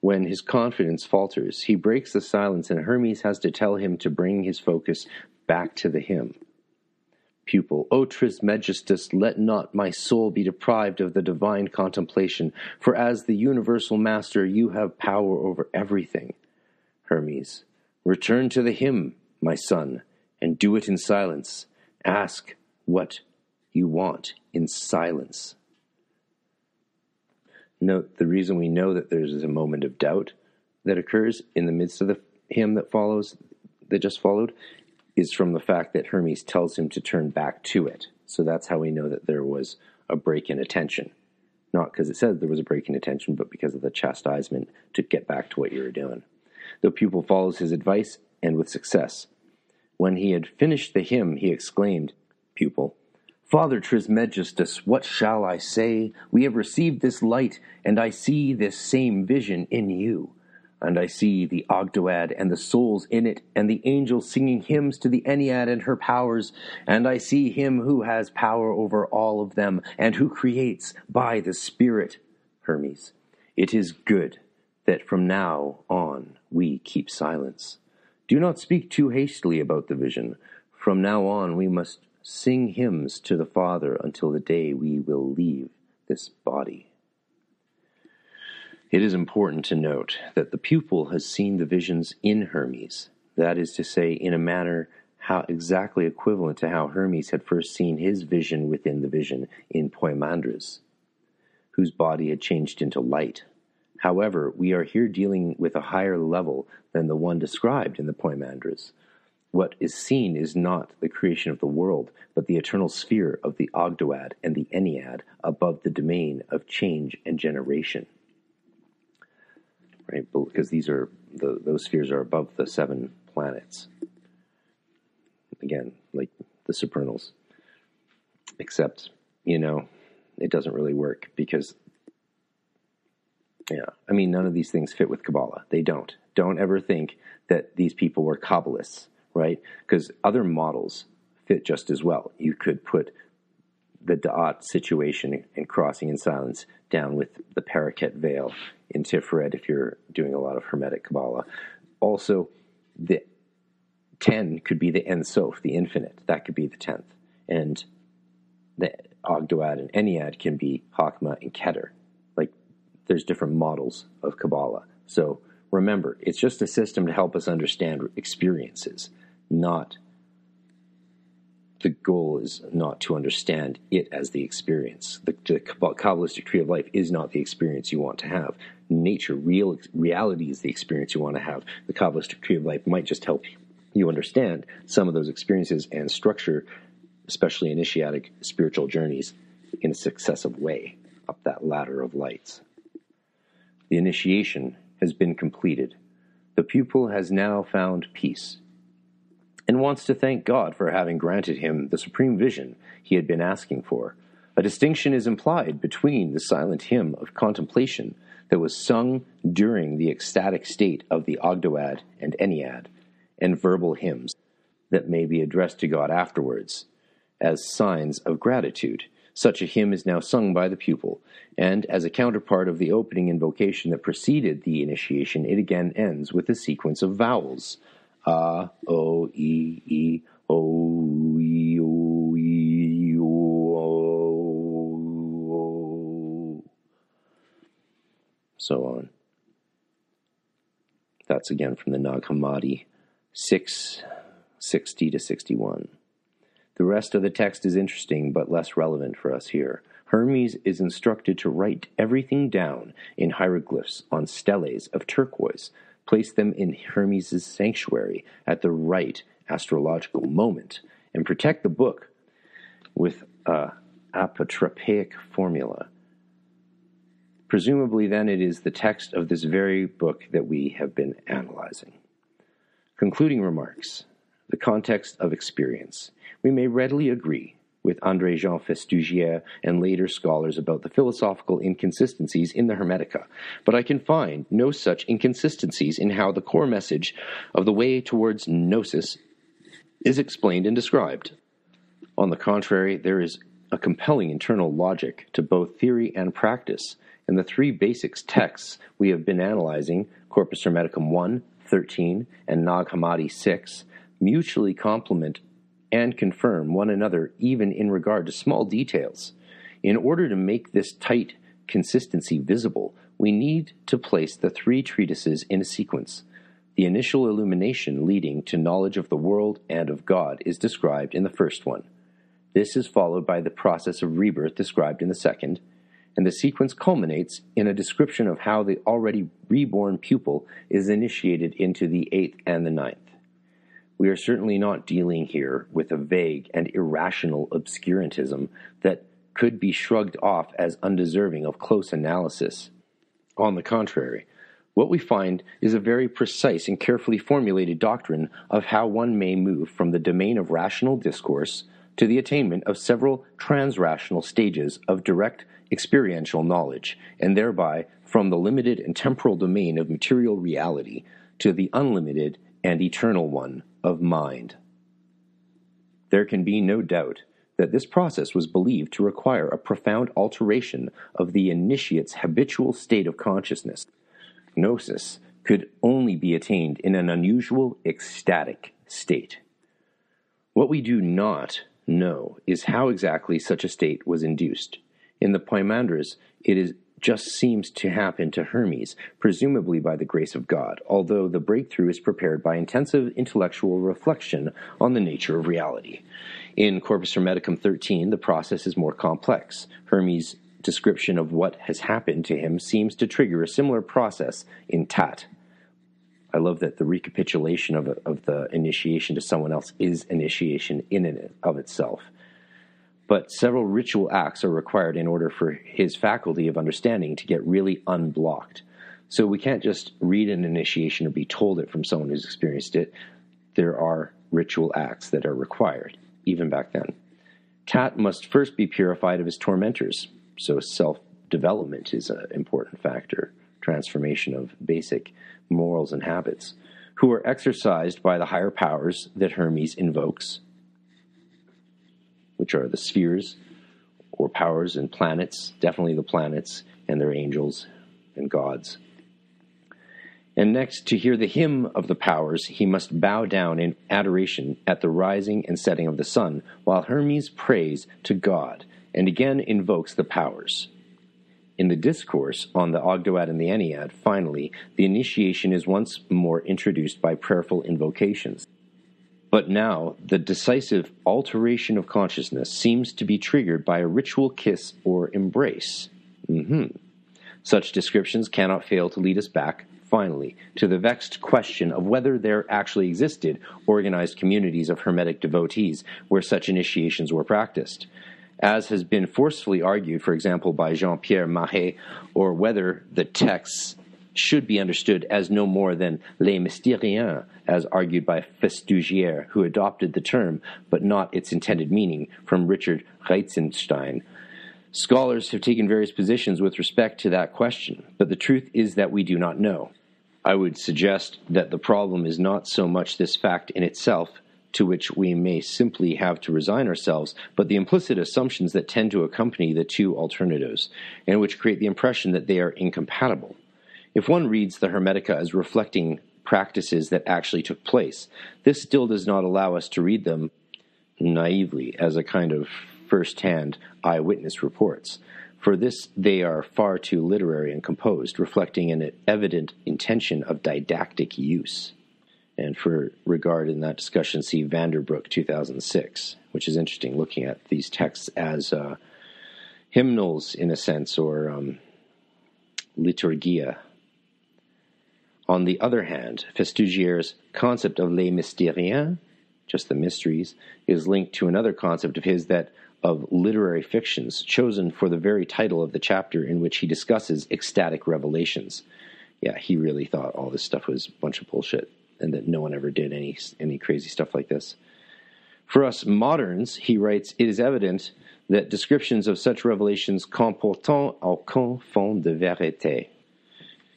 When his confidence falters, he breaks the silence, and Hermes has to tell him to bring his focus back to the hymn. Pupil, O Trismegistus, let not my soul be deprived of the divine contemplation, for as the universal master, you have power over everything. Hermes, return to the hymn, my son, and do it in silence. Ask what you want in silence. Note the reason we know that there's a moment of doubt that occurs in the midst of the hymn that follows, that just followed, is from the fact that Hermes tells him to turn back to it. So that's how we know that there was a break in attention. Not because it says there was a break in attention, but because of the chastisement to get back to what you were doing. The pupil follows his advice, and with success. When he had finished the hymn, he exclaimed, Pupil, Father Trismegistus, what shall I say? We have received this light, and I see this same vision in you. And I see the Ogdoad and the souls in it, and the angels singing hymns to the Ennead and her powers. And I see him who has power over all of them, and who creates by the Spirit. Hermes. It is good that from now on we keep silence. Do not speak too hastily about the vision. From now on we must sing hymns to the Father until the day we will leave this body. It is important to note that the pupil has seen the visions in Hermes, that is to say, in a manner how exactly equivalent to how Hermes had first seen his vision within the vision in Poimandres, whose body had changed into light. However, we are here dealing with a higher level than the one described in the Poimandres. What is seen is not the creation of the world, but the eternal sphere of the Ogdoad and the Ennead above the domain of change and generation right? Because these are the, those spheres are above the seven planets. Again, like the supernals. Except, you know, it doesn't really work because, yeah, I mean, none of these things fit with Kabbalah. They don't. Don't ever think that these people were Kabbalists, right? Because other models fit just as well. You could put the Da'at situation and crossing in silence down with the paraket veil in Tiferet if you're doing a lot of Hermetic Kabbalah. Also, the 10 could be the Ein Sof, the infinite. That could be the 10th. And the Ogdoad and Ennead can be Hakma and Keter. There's different models of Kabbalah. So remember, it's just a system to help us understand experiences, not the goal is not to understand it as the experience. The, the Kabbalistic tree of life is not the experience you want to have. Nature, real reality is the experience you want to have. The Kabbalistic tree of life might just help you understand some of those experiences and structure, especially initiatic spiritual journeys, in a successive way up that ladder of lights. The initiation has been completed. The pupil has now found peace and wants to thank God for having granted him the supreme vision he had been asking for. A distinction is implied between the silent hymn of contemplation that was sung during the ecstatic state of the Ogdoad and Ennead, and verbal hymns that may be addressed to God afterwards as signs of gratitude. Such a hymn is now sung by the pupil, and as a counterpart of the opening invocation that preceded the initiation, it again ends with a sequence of vowels a, O, E, E, O, E, O, E, O, so on. That's again from the Nag Hammadi 6, 60 to 61. The rest of the text is interesting but less relevant for us here. Hermes is instructed to write everything down in hieroglyphs on steles of turquoise place them in Hermes' sanctuary at the right astrological moment, and protect the book with a apotropaic formula. Presumably, then, it is the text of this very book that we have been analyzing. Concluding remarks The context of experience. We may readily agree with André Jean Festugière and later scholars about the philosophical inconsistencies in the Hermetica, but I can find no such inconsistencies in how the core message of the way towards gnosis is explained and described. On the contrary, there is a compelling internal logic to both theory and practice, and the three basics texts we have been analyzing, Corpus Hermeticum 1, 13, and Nag Hammadi 6, mutually complement and confirm one another even in regard to small details. In order to make this tight consistency visible, we need to place the three treatises in a sequence. The initial illumination leading to knowledge of the world and of God is described in the first one. This is followed by the process of rebirth described in the second, and the sequence culminates in a description of how the already reborn pupil is initiated into the eighth and the ninth. We are certainly not dealing here with a vague and irrational obscurantism that could be shrugged off as undeserving of close analysis. On the contrary, what we find is a very precise and carefully formulated doctrine of how one may move from the domain of rational discourse to the attainment of several transrational stages of direct experiential knowledge, and thereby from the limited and temporal domain of material reality to the unlimited and eternal one of mind. There can be no doubt that this process was believed to require a profound alteration of the initiate's habitual state of consciousness. Gnosis could only be attained in an unusual ecstatic state. What we do not know is how exactly such a state was induced. In the Poimandres, it is just seems to happen to Hermes, presumably by the grace of God, although the breakthrough is prepared by intensive intellectual reflection on the nature of reality. In Corpus Hermeticum 13, the process is more complex. Hermes' description of what has happened to him seems to trigger a similar process in Tat. I love that the recapitulation of, of the initiation to someone else is initiation in and of itself but several ritual acts are required in order for his faculty of understanding to get really unblocked. So we can't just read an initiation or be told it from someone who's experienced it. There are ritual acts that are required, even back then. Tat must first be purified of his tormentors, so self development is an important factor, transformation of basic morals and habits, who are exercised by the higher powers that Hermes invokes which are the spheres or powers and planets, definitely the planets and their angels and gods. And next, to hear the hymn of the powers, he must bow down in adoration at the rising and setting of the sun, while Hermes prays to God and again invokes the powers. In the discourse on the Ogdoad and the Ennead, finally, the initiation is once more introduced by prayerful invocations. But now, the decisive alteration of consciousness seems to be triggered by a ritual kiss or embrace. Mm-hmm. Such descriptions cannot fail to lead us back, finally, to the vexed question of whether there actually existed organized communities of Hermetic devotees where such initiations were practiced. As has been forcefully argued, for example, by Jean Pierre Mahe, or whether the texts should be understood as no more than les mystériens, as argued by Festugière, who adopted the term, but not its intended meaning, from Richard Reitzenstein. Scholars have taken various positions with respect to that question, but the truth is that we do not know. I would suggest that the problem is not so much this fact in itself, to which we may simply have to resign ourselves, but the implicit assumptions that tend to accompany the two alternatives, and which create the impression that they are incompatible. If one reads the Hermetica as reflecting practices that actually took place, this still does not allow us to read them naively as a kind of first hand eyewitness reports. For this, they are far too literary and composed, reflecting an evident intention of didactic use. And for regard in that discussion, see van den Broek 2006, which is interesting, looking at these texts as uh, hymnals in a sense, or um, liturgia on the other hand, Festugière's concept of les mystériens, just the mysteries, is linked to another concept of his that of literary fictions, chosen for the very title of the chapter in which he discusses ecstatic revelations. Yeah, he really thought all this stuff was a bunch of bullshit and that no one ever did any any crazy stuff like this. For us moderns, he writes, it is evident that descriptions of such revelations comportant aucun fond de vérité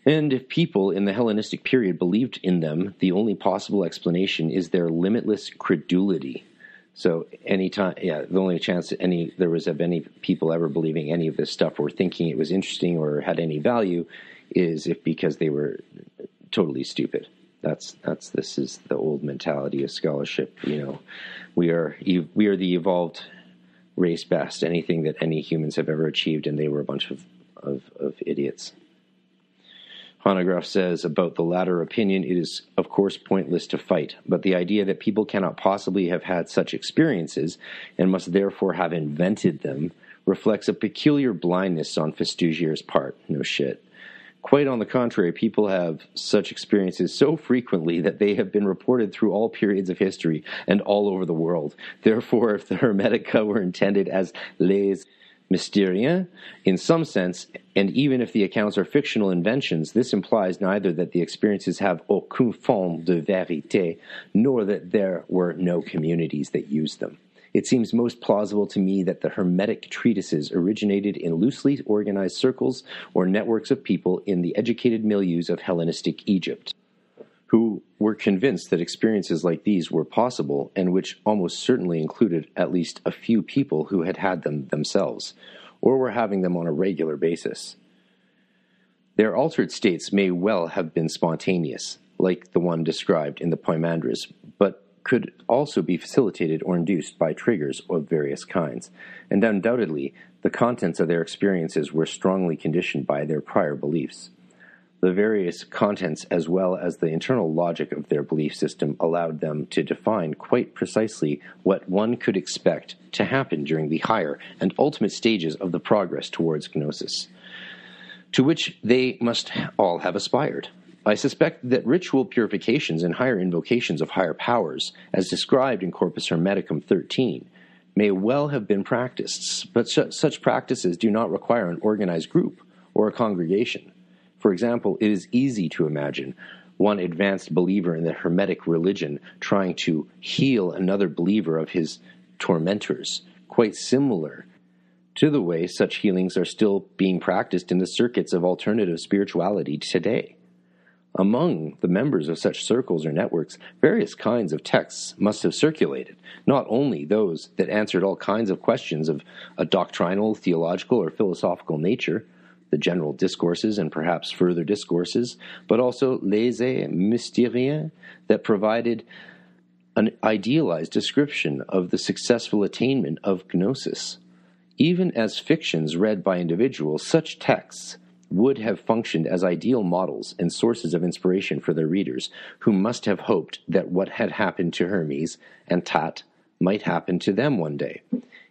and if people in the Hellenistic period believed in them, the only possible explanation is their limitless credulity. So anytime, yeah, the only chance any there was of any people ever believing any of this stuff or thinking it was interesting or had any value is if because they were totally stupid. That's that's this is the old mentality of scholarship. You know, we are we are the evolved race best. Anything that any humans have ever achieved, and they were a bunch of of, of idiots. Hanegraaff says about the latter opinion, it is, of course, pointless to fight, but the idea that people cannot possibly have had such experiences and must therefore have invented them reflects a peculiar blindness on Festugière's part. No shit. Quite on the contrary, people have such experiences so frequently that they have been reported through all periods of history and all over the world. Therefore, if the Hermetica were intended as les Mystériens, in some sense, and even if the accounts are fictional inventions, this implies neither that the experiences have aucune forme de vérité, nor that there were no communities that used them. It seems most plausible to me that the Hermetic treatises originated in loosely organized circles or networks of people in the educated milieus of Hellenistic Egypt, who were convinced that experiences like these were possible and which almost certainly included at least a few people who had had them themselves, or were having them on a regular basis. Their altered states may well have been spontaneous, like the one described in the Poimandres, but could also be facilitated or induced by triggers of various kinds, and undoubtedly the contents of their experiences were strongly conditioned by their prior beliefs. The various contents, as well as the internal logic of their belief system, allowed them to define quite precisely what one could expect to happen during the higher and ultimate stages of the progress towards gnosis, to which they must all have aspired. I suspect that ritual purifications and higher invocations of higher powers, as described in Corpus Hermeticum 13, may well have been practiced, but such practices do not require an organized group or a congregation. For example, it is easy to imagine one advanced believer in the Hermetic religion trying to heal another believer of his tormentors, quite similar to the way such healings are still being practiced in the circuits of alternative spirituality today. Among the members of such circles or networks, various kinds of texts must have circulated, not only those that answered all kinds of questions of a doctrinal, theological, or philosophical nature, the general discourses and perhaps further discourses, but also les mystériens that provided an idealized description of the successful attainment of gnosis. Even as fictions read by individuals, such texts would have functioned as ideal models and sources of inspiration for their readers, who must have hoped that what had happened to Hermes and Tat might happen to them one day,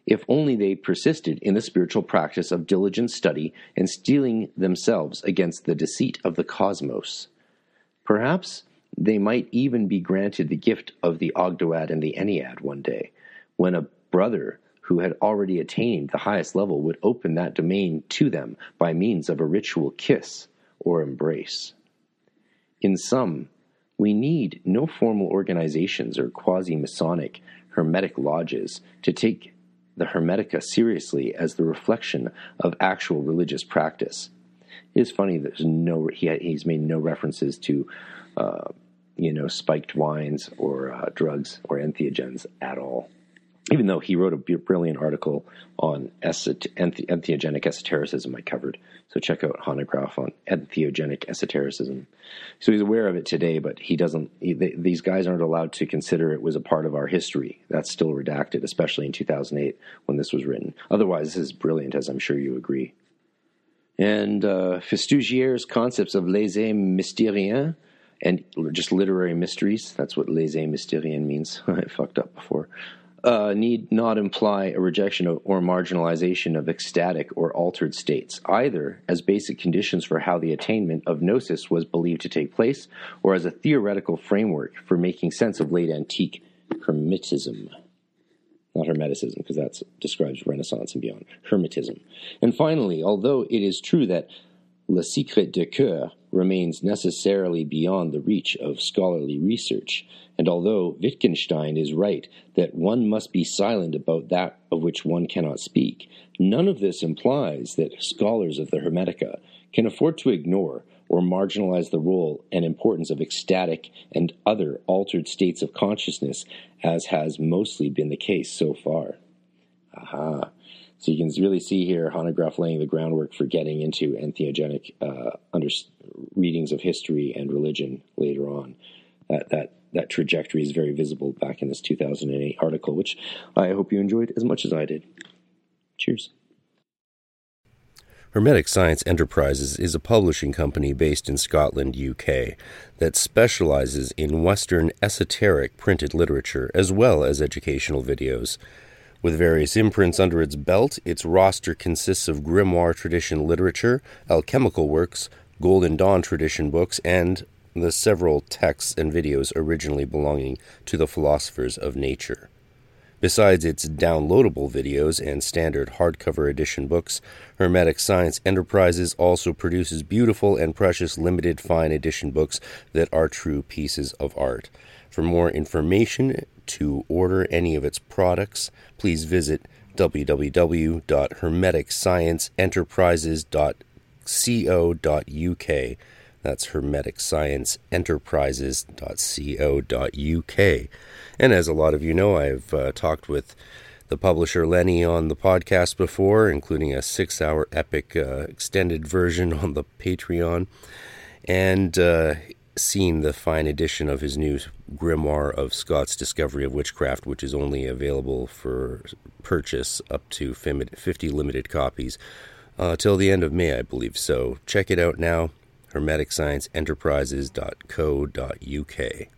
if only they persisted in the spiritual practice of diligent study and steeling themselves against the deceit of the cosmos. Perhaps they might even be granted the gift of the Ogdoad and the Ennead one day, when a brother who had already attained the highest level would open that domain to them by means of a ritual kiss or embrace. In sum, we need no formal organizations or quasi Masonic Hermetic lodges to take the Hermetica seriously as the reflection of actual religious practice. It is funny there's no he, he's made no references to uh, you know spiked wines or uh, drugs or entheogens at all even though he wrote a brilliant article on entheogenic esotericism I covered. So check out Hanegraaff on entheogenic esotericism. So he's aware of it today, but he doesn't, he, they, these guys aren't allowed to consider it was a part of our history. That's still redacted, especially in 2008 when this was written. Otherwise, this is brilliant, as I'm sure you agree. And uh, Festugière's concepts of les mystériens and just literary mysteries, that's what les mystériens means. I fucked up before uh, need not imply a rejection of, or marginalization of ecstatic or altered states, either as basic conditions for how the attainment of gnosis was believed to take place, or as a theoretical framework for making sense of late antique Hermetism. Not Hermeticism, because that describes Renaissance and beyond. Hermetism. And finally, although it is true that Le Secret de Coeur remains necessarily beyond the reach of scholarly research, and although Wittgenstein is right that one must be silent about that of which one cannot speak, none of this implies that scholars of the Hermetica can afford to ignore or marginalize the role and importance of ecstatic and other altered states of consciousness, as has mostly been the case so far. Aha. So you can really see here Hanegraaff laying the groundwork for getting into entheogenic uh, under, readings of history and religion later on. That that that trajectory is very visible back in this 2008 article, which I hope you enjoyed as much as I did. Cheers. Hermetic Science Enterprises is a publishing company based in Scotland, UK, that specializes in Western esoteric printed literature as well as educational videos. With various imprints under its belt, its roster consists of grimoire tradition literature, alchemical works, Golden Dawn tradition books, and the several texts and videos originally belonging to the philosophers of nature. Besides its downloadable videos and standard hardcover edition books, Hermetic Science Enterprises also produces beautiful and precious limited fine edition books that are true pieces of art. For more information to order any of its products, please visit www.hermeticscienceenterprises.co.uk. That's hermeticscienceenterprises.co.uk. And as a lot of you know, I've uh, talked with the publisher Lenny on the podcast before, including a six hour epic uh, extended version on the Patreon, and uh, seen the fine edition of his new grimoire of Scot's Discovery of Witchcraft, which is only available for purchase up to 50 limited copies uh, till the end of May, I believe. So check it out now, hermeticscienceenterprises.co.uk.